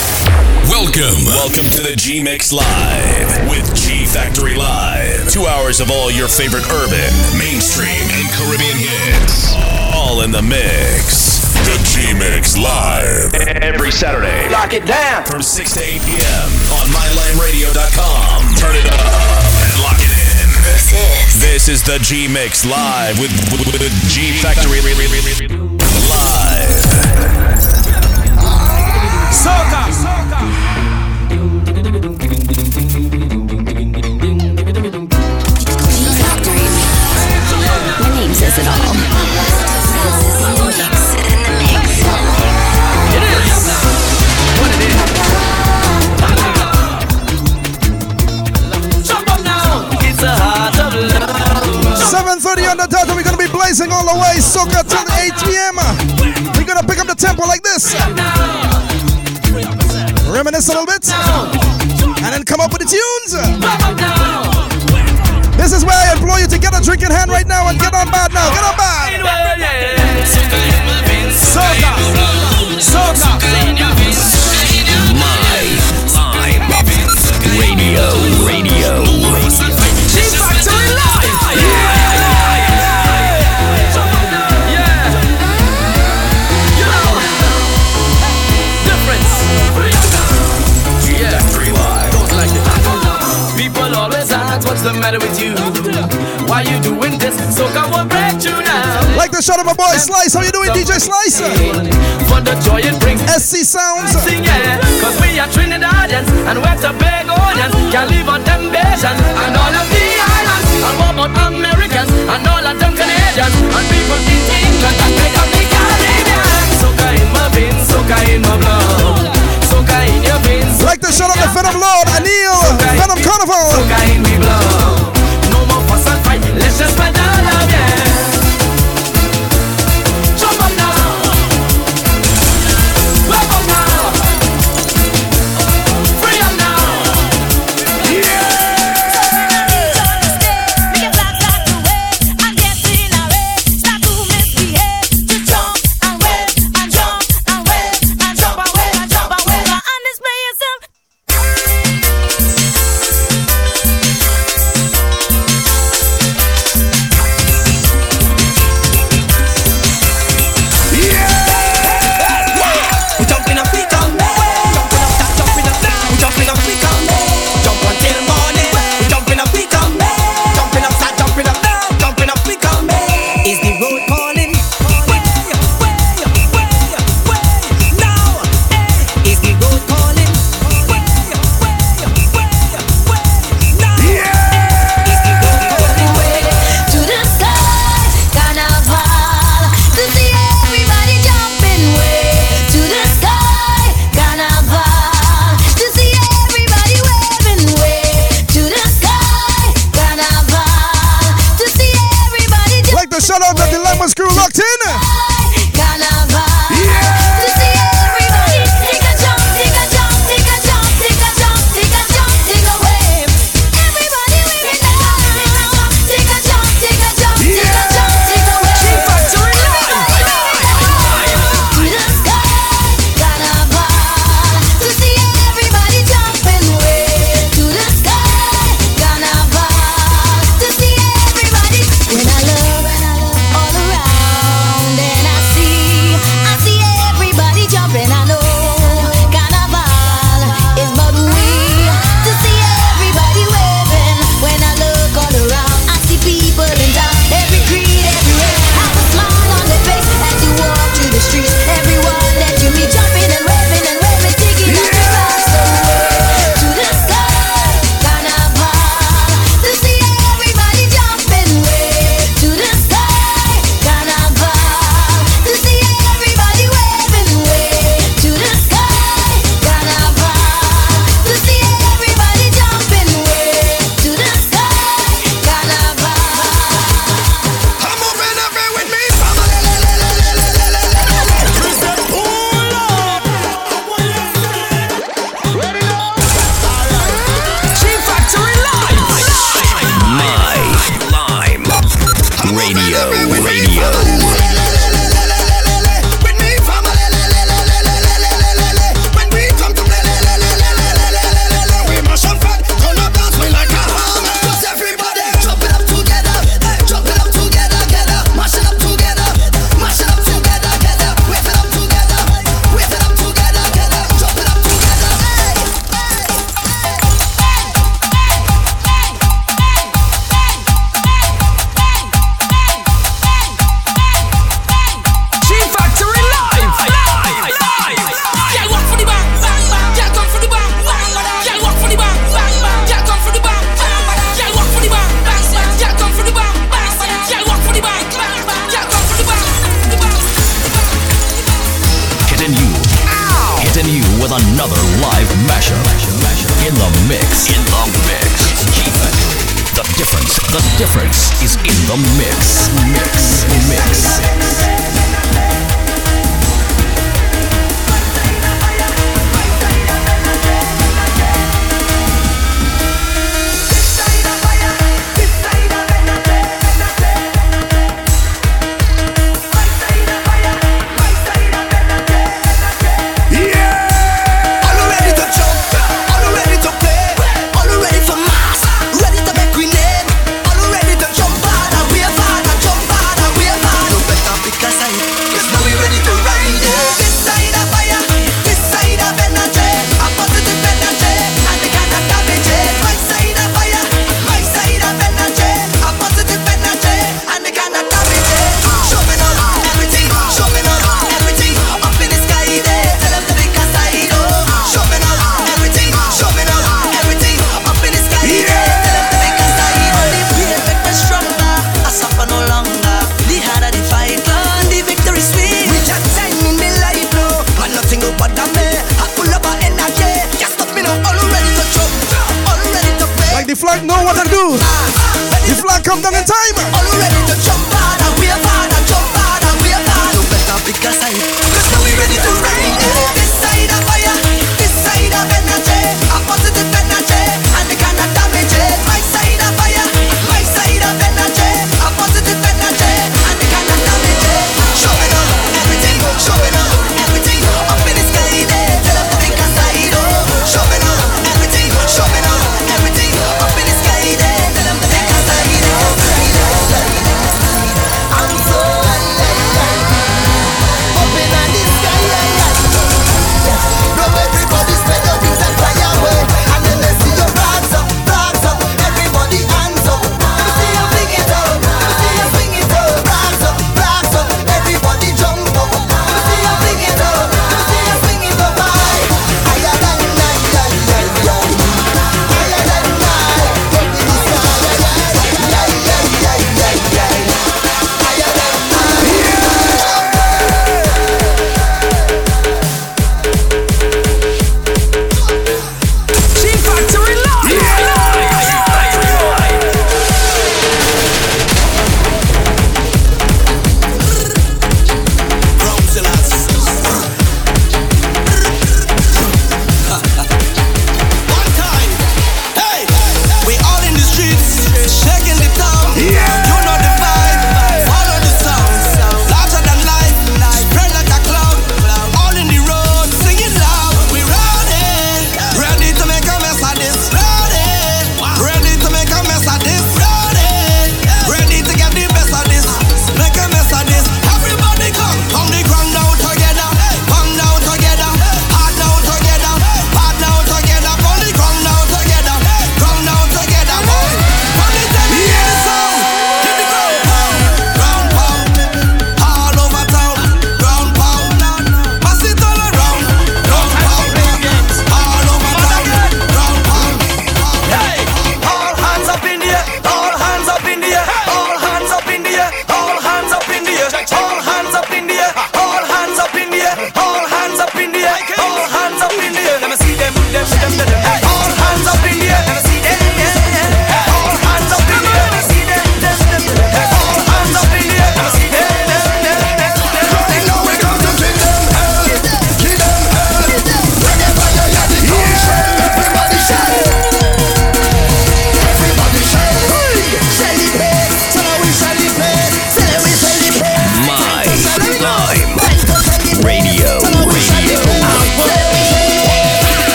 Welcome. Welcome to the G Mix Live with G Factory Live. Two hours of all your favorite urban, mainstream, and Caribbean hits. All in the mix. The G Mix Live. Every Saturday. Lock it down. From 6 to 8 p.m. on MyLimeRadio.com. Turn it up and lock it in. This is. This is the G Mix Live with, with, with G Factory Live. Soca. And we're gonna be blazing all the way. Soca till 8 p.m. We're gonna pick up the tempo like this. Reminisce a little bit. And then come up with the tunes. This is where I implore you to get a drink in hand right now and get on bad now. Get on bad. Soca. Soca. My Radio. Radio. G-Factory Live. What's the matter with you? Why are you doing this? So I on, break you now. Like the shot of my boy Slice. How you doing, DJ Slicer? For the joy it brings. SC Sounds. Sing, yeah, Cause we are Trinidadians and we're audience Can't live on them Bajans and all of the islands. And what about Americans and all of them Canadians and people in England that make up the Caribbean? Soca in my veins, soca in my blood, soca in your like to shout out the Venom Lord, Anil, Venom Carnival.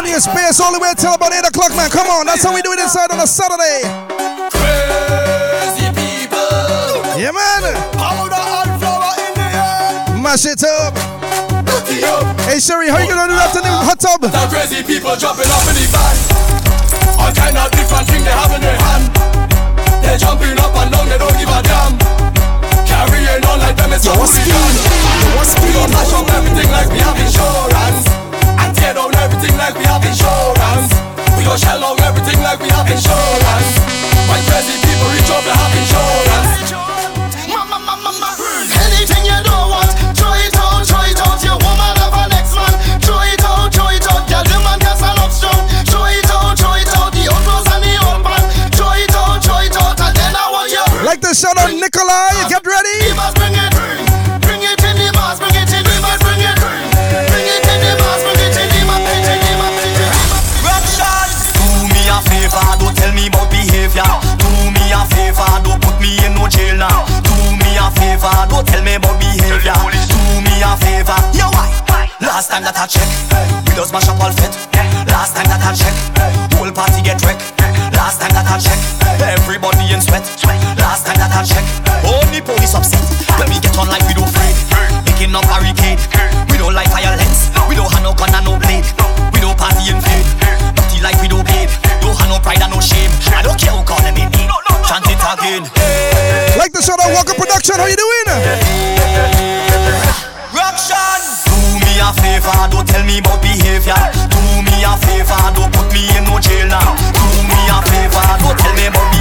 on your space all the way till about 8 o'clock, man. Come on, that's how we do it inside on a Saturday. Crazy people. Yeah, man. Powder and flour in the air. Mash it up. Hey, Sherry, how you gonna do that in the hot tub? The crazy people jumping up in the van. All kind of different things they have in their hand. They're jumping up and down, they don't give a damn carrying on like them is a hooligan. You want speed? You want everything like we have insurance. And tear down everything like we have insurance. We gon' shell out everything like we have insurance. When crazy people reach up, they have insurance. Anything you don't want, throw it out, throw it out. Your woman have an ex man, throw it out, throw it out. Girl, the man can stand up strong, throw it out, throw it out. The old clothes and the old pants, throw it out, throw it out. And then I want you. Like to shout out Nikolai. Get ready. Time that I check, we just mash up all fit. Last time that I check, whole party get wrecked. Last time that I check, everybody in sweat. Last time that I check, only police upset. When we get on like we don't afraid, picking up barricade. We don't like violence, we don't have no gun and no blade. We don't party in fade, dirty like we don't paid. Don't have no pride and no shame. I don't care who call them in. Chant it again. Like to shout out Walker Production. How you doing? A favor, don't tell me about behavior. Do me a favor, don't put me in no jail now. Do me a favor, don't tell me about behavior.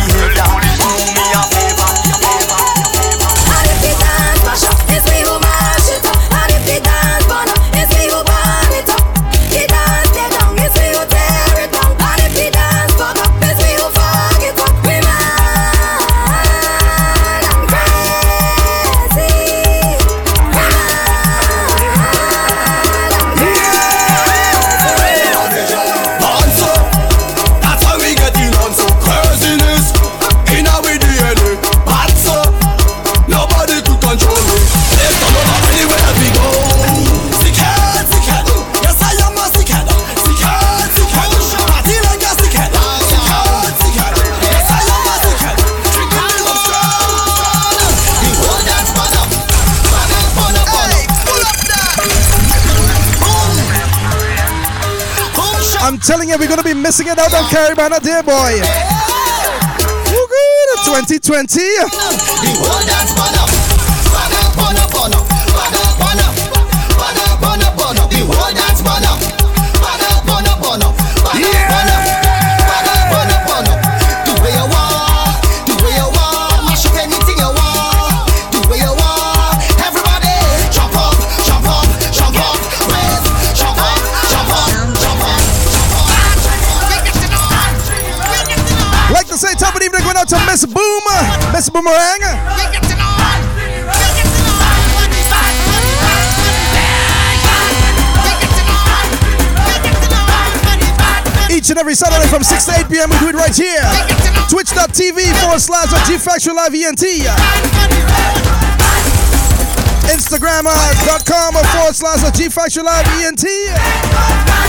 Sing it out and caribbean dear day, boy. Oh, good? 2020. The Miss Boomerang. Each and every Saturday from 6 to 8 p.m. we do it right here. Twitch.tv forward slash G Factory Live ENT. Instagram.com forward slash G Factory Live ENT.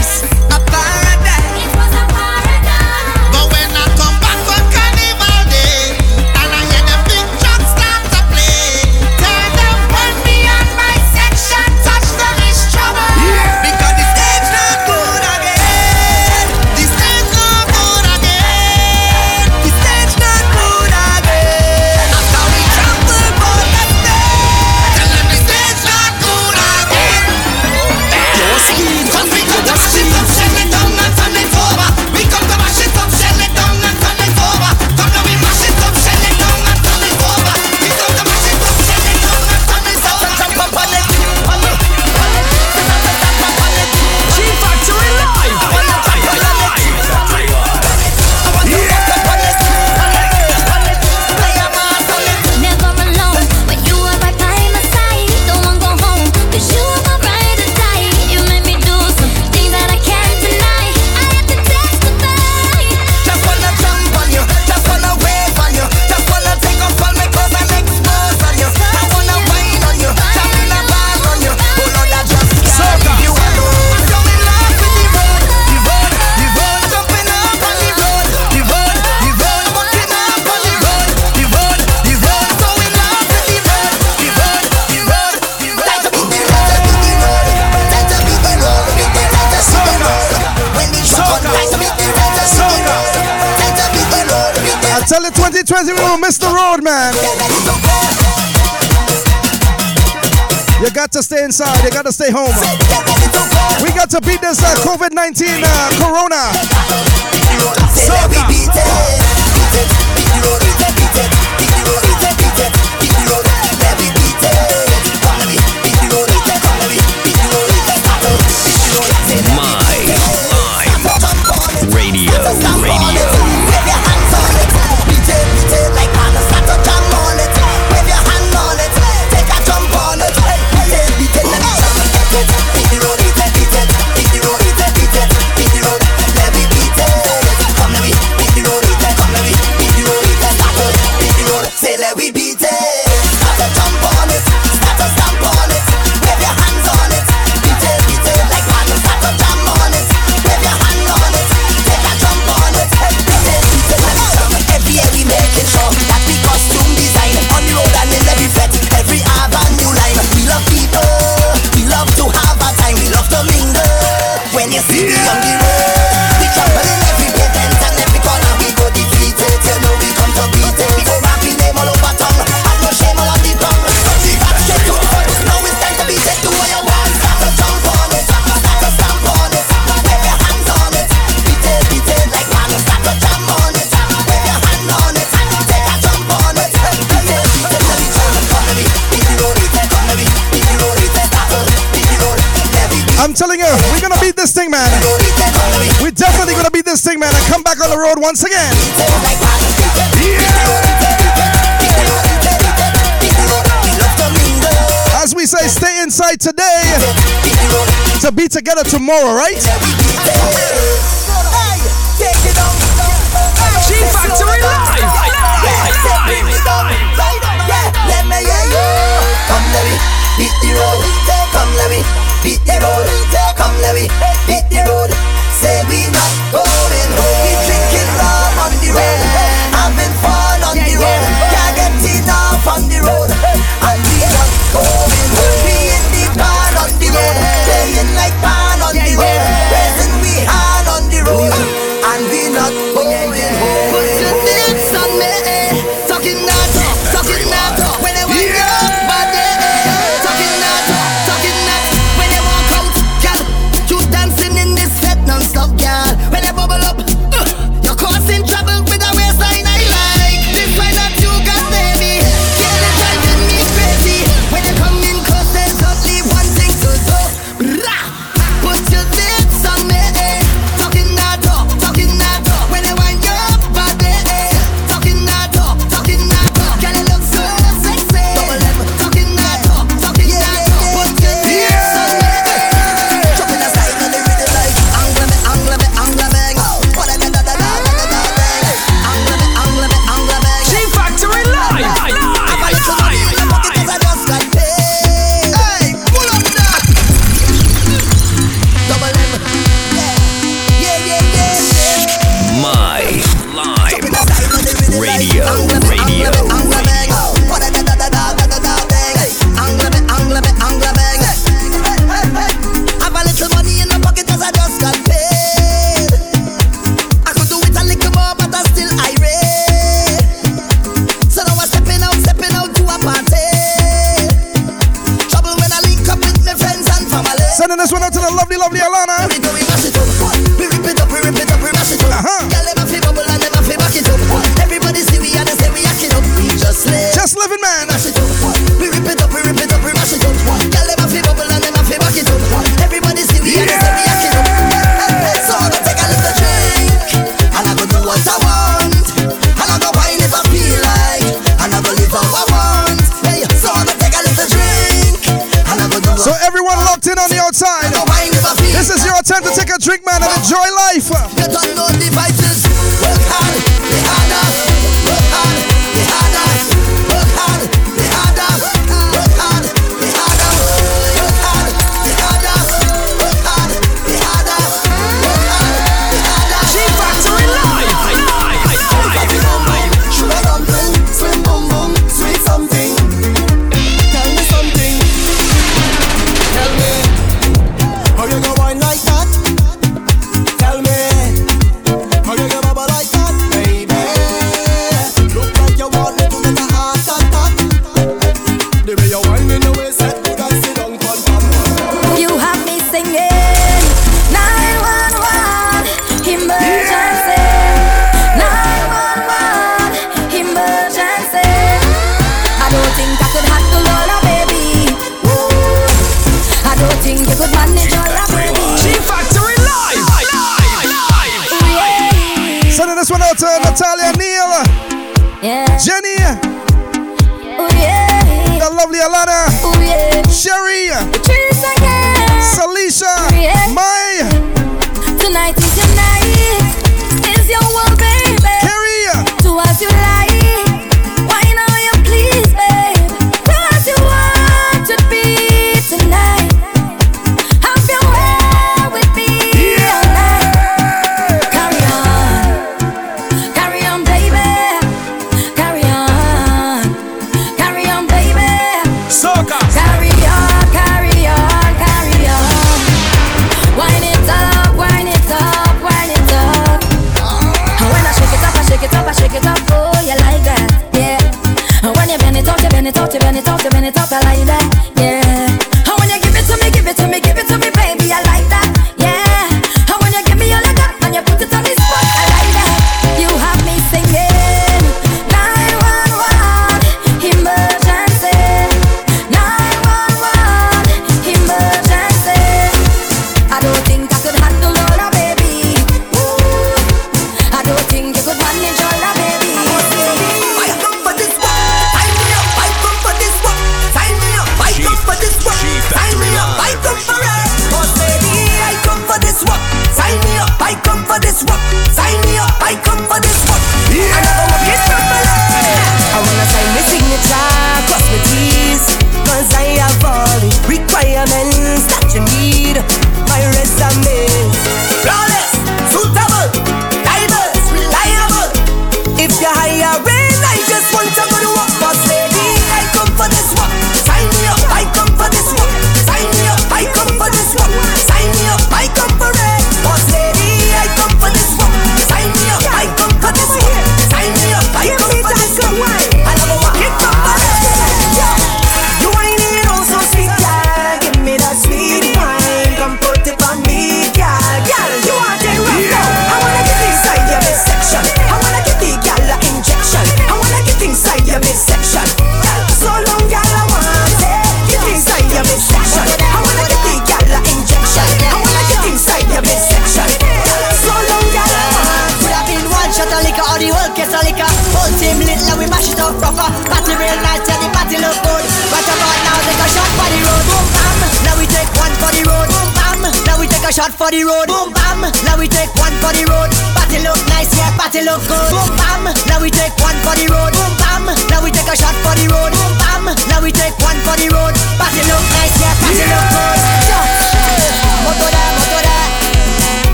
man. You got to stay inside. You got to stay home. We got to beat this uh, COVID 19 uh, corona. Soca. once again. Yeah. As we say, stay inside today to be together tomorrow, right? G Factory Live! Live! Say we not going home.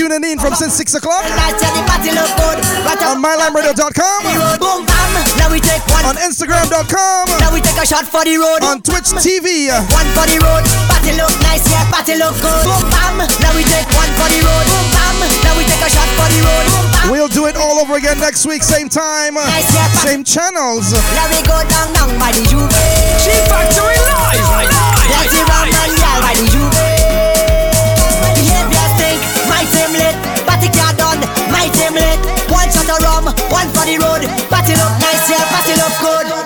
tuning in from since 6 o'clock on mylimeradio.com. On Instagram.com. Now we take a shot for the road. On Twitch TV. One for the road. Party look nice, yeah, party look good. Boom bam. Now we take one for the road. Boom bam. Now we take a shot for the road. Boom, bam. We'll do it all over again next week, same time, nice, yeah, same channels. Now we go down, down by the Juve. G Factory live, live, live, live. yourself pass you love good.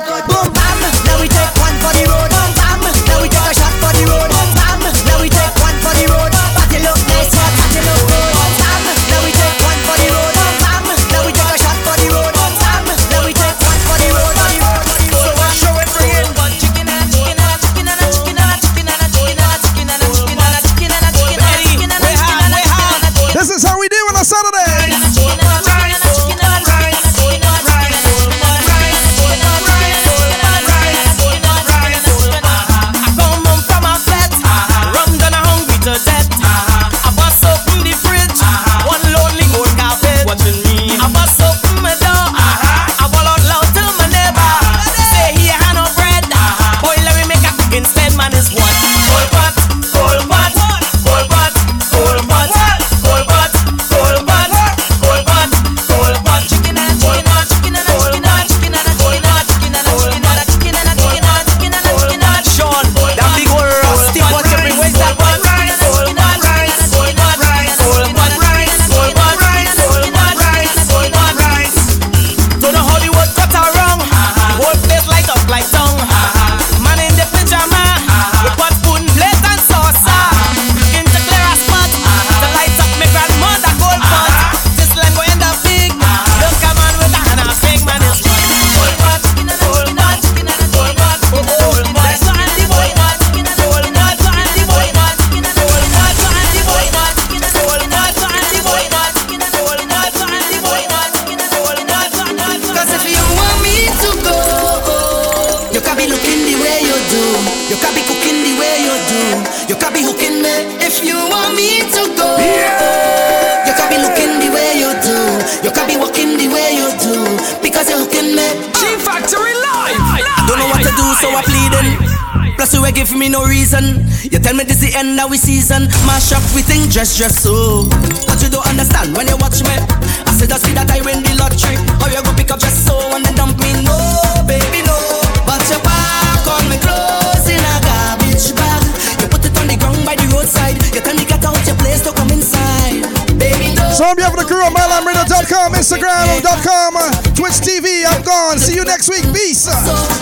We think dress dress so. But you don't understand when you watch me. I said that's me that I win the lottery. Or you go pick up just so and then dump me. No, baby, no. But your back on me clothes in a garbage bag. You put it on the ground by the roadside. You tell me get out your place to come inside. Baby, no. So on behalf of the crew on MyLimeRadio.com, Instagram.com, Twitch TV, I'm gone. See you next week. Peace. Cause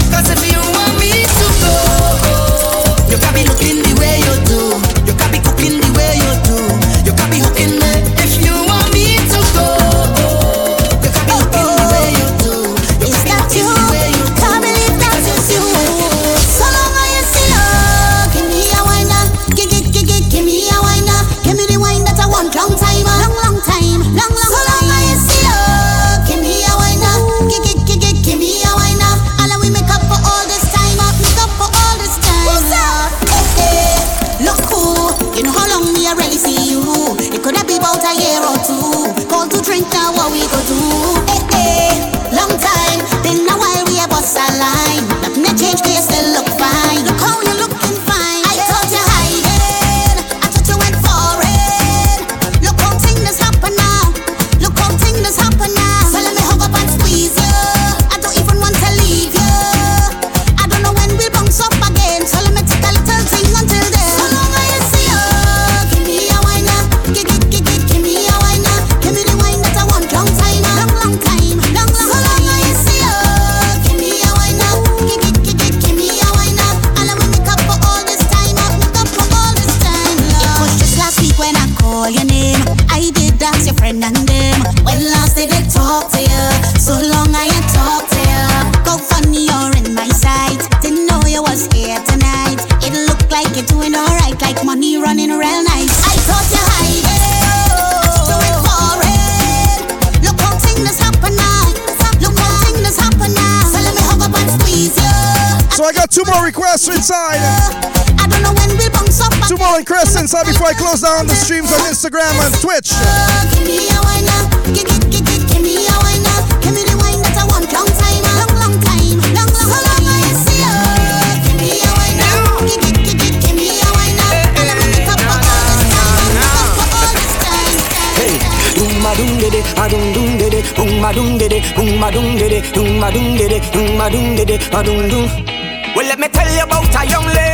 Hey, and ma doom dede, a doom doom dede, boom ma doom dede, boom ma doom dede, doom ma doom dede, doom ma doom dede, a doom doom. Well, let me tell you about a young lady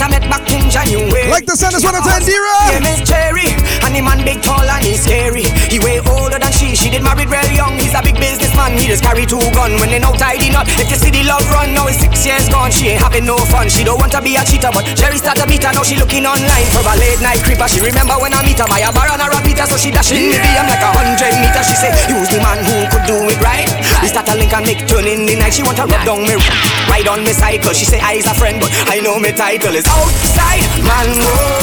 I met back in January. Like the sun is one of ten, D-Rock. Name is Cherry, and the man big, tall, and he's scary. He way older than she. She did married real young. He's a big businessman. He just carry two gun when they know tidy up. If you see the love run, now it's six years gone. She ain't having no fun. She don't want to be a cheater, but Cherry start to beat her. Now she looking online for a late night creeper. She remember when I meet her by a bar and a repeater, so she dashing me DM like a hundred meter. She say, use the man who could do it right. We start a link and make turn in the night. She want to rub down me, ride on me cycle. She say I's a friend, but I know me title is outside man. Whoa.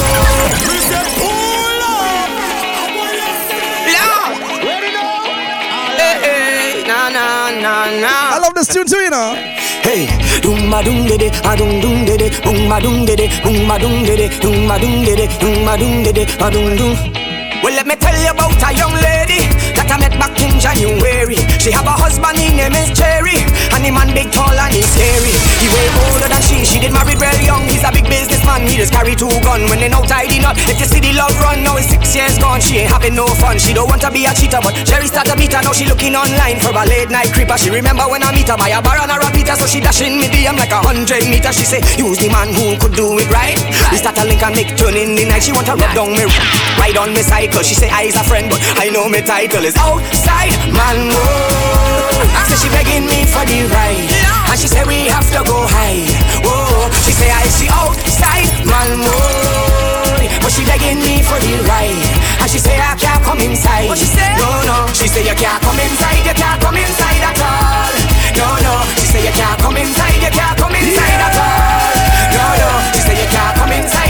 Na na na na. I love this tune too, you know. Hey, doom ma doom dede, a doom doom dede, boom ma doom dede, boom ma doom dede, doom ma doom dede, doom ma doom dede, a doom doom. Well, let me tell you about a young lady January. She have a husband, his name is Cherry, and the man big, tall, and he's scary. He way older than she. She did married real young. He's a big businessman. He just carry two gun when they know tidy up. If you see the love run, now it's six years gone. She ain't having no fun. She don't want to be a cheater, but Cherry start to meet her. Now she looking online for a late night creeper. She remember when I meet her by a bar and a repeater, so she dashing me DM like a hundred meter. She say, use the man who could do it right. We start a link and make turn in the night. She want to rub down me, ride on me cycle. She say I's a friend, but I know me title is outside man. Whoa. Say she begging me for the ride, and she say we have to go high. Whoa. She say I see outside man. Whoa. But she begging me for the ride, and she say I can't come inside. What she say? No, no. She say you can't come inside. You can't come inside at all. No, no. She say you can't come inside. You can't come inside at all. No, no. She say you can't come inside.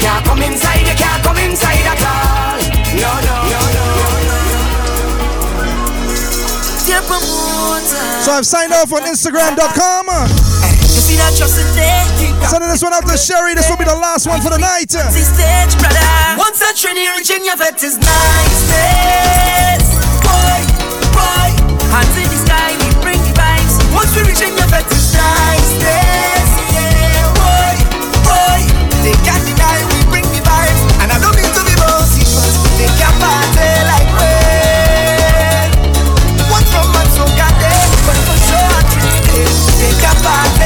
can't come inside, you can't come inside at all. No, no, no, no. So I've signed off on Instagram.com. Sending this one out to Sherry. This will be the last one for the night. Once a trainee reaching your vet is niceness. Boy, boy, hands in the sky, we bring the vibes. Once we reaching your vet is niceness. Yeah, boy, boy, they got But for sure I treat it, take a party.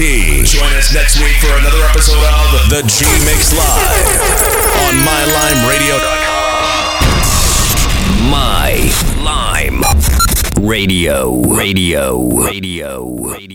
Join us next week for another episode of The G Mix Live on MyLimeRadio.com. My Lime Radio. Radio. Radio. Radio.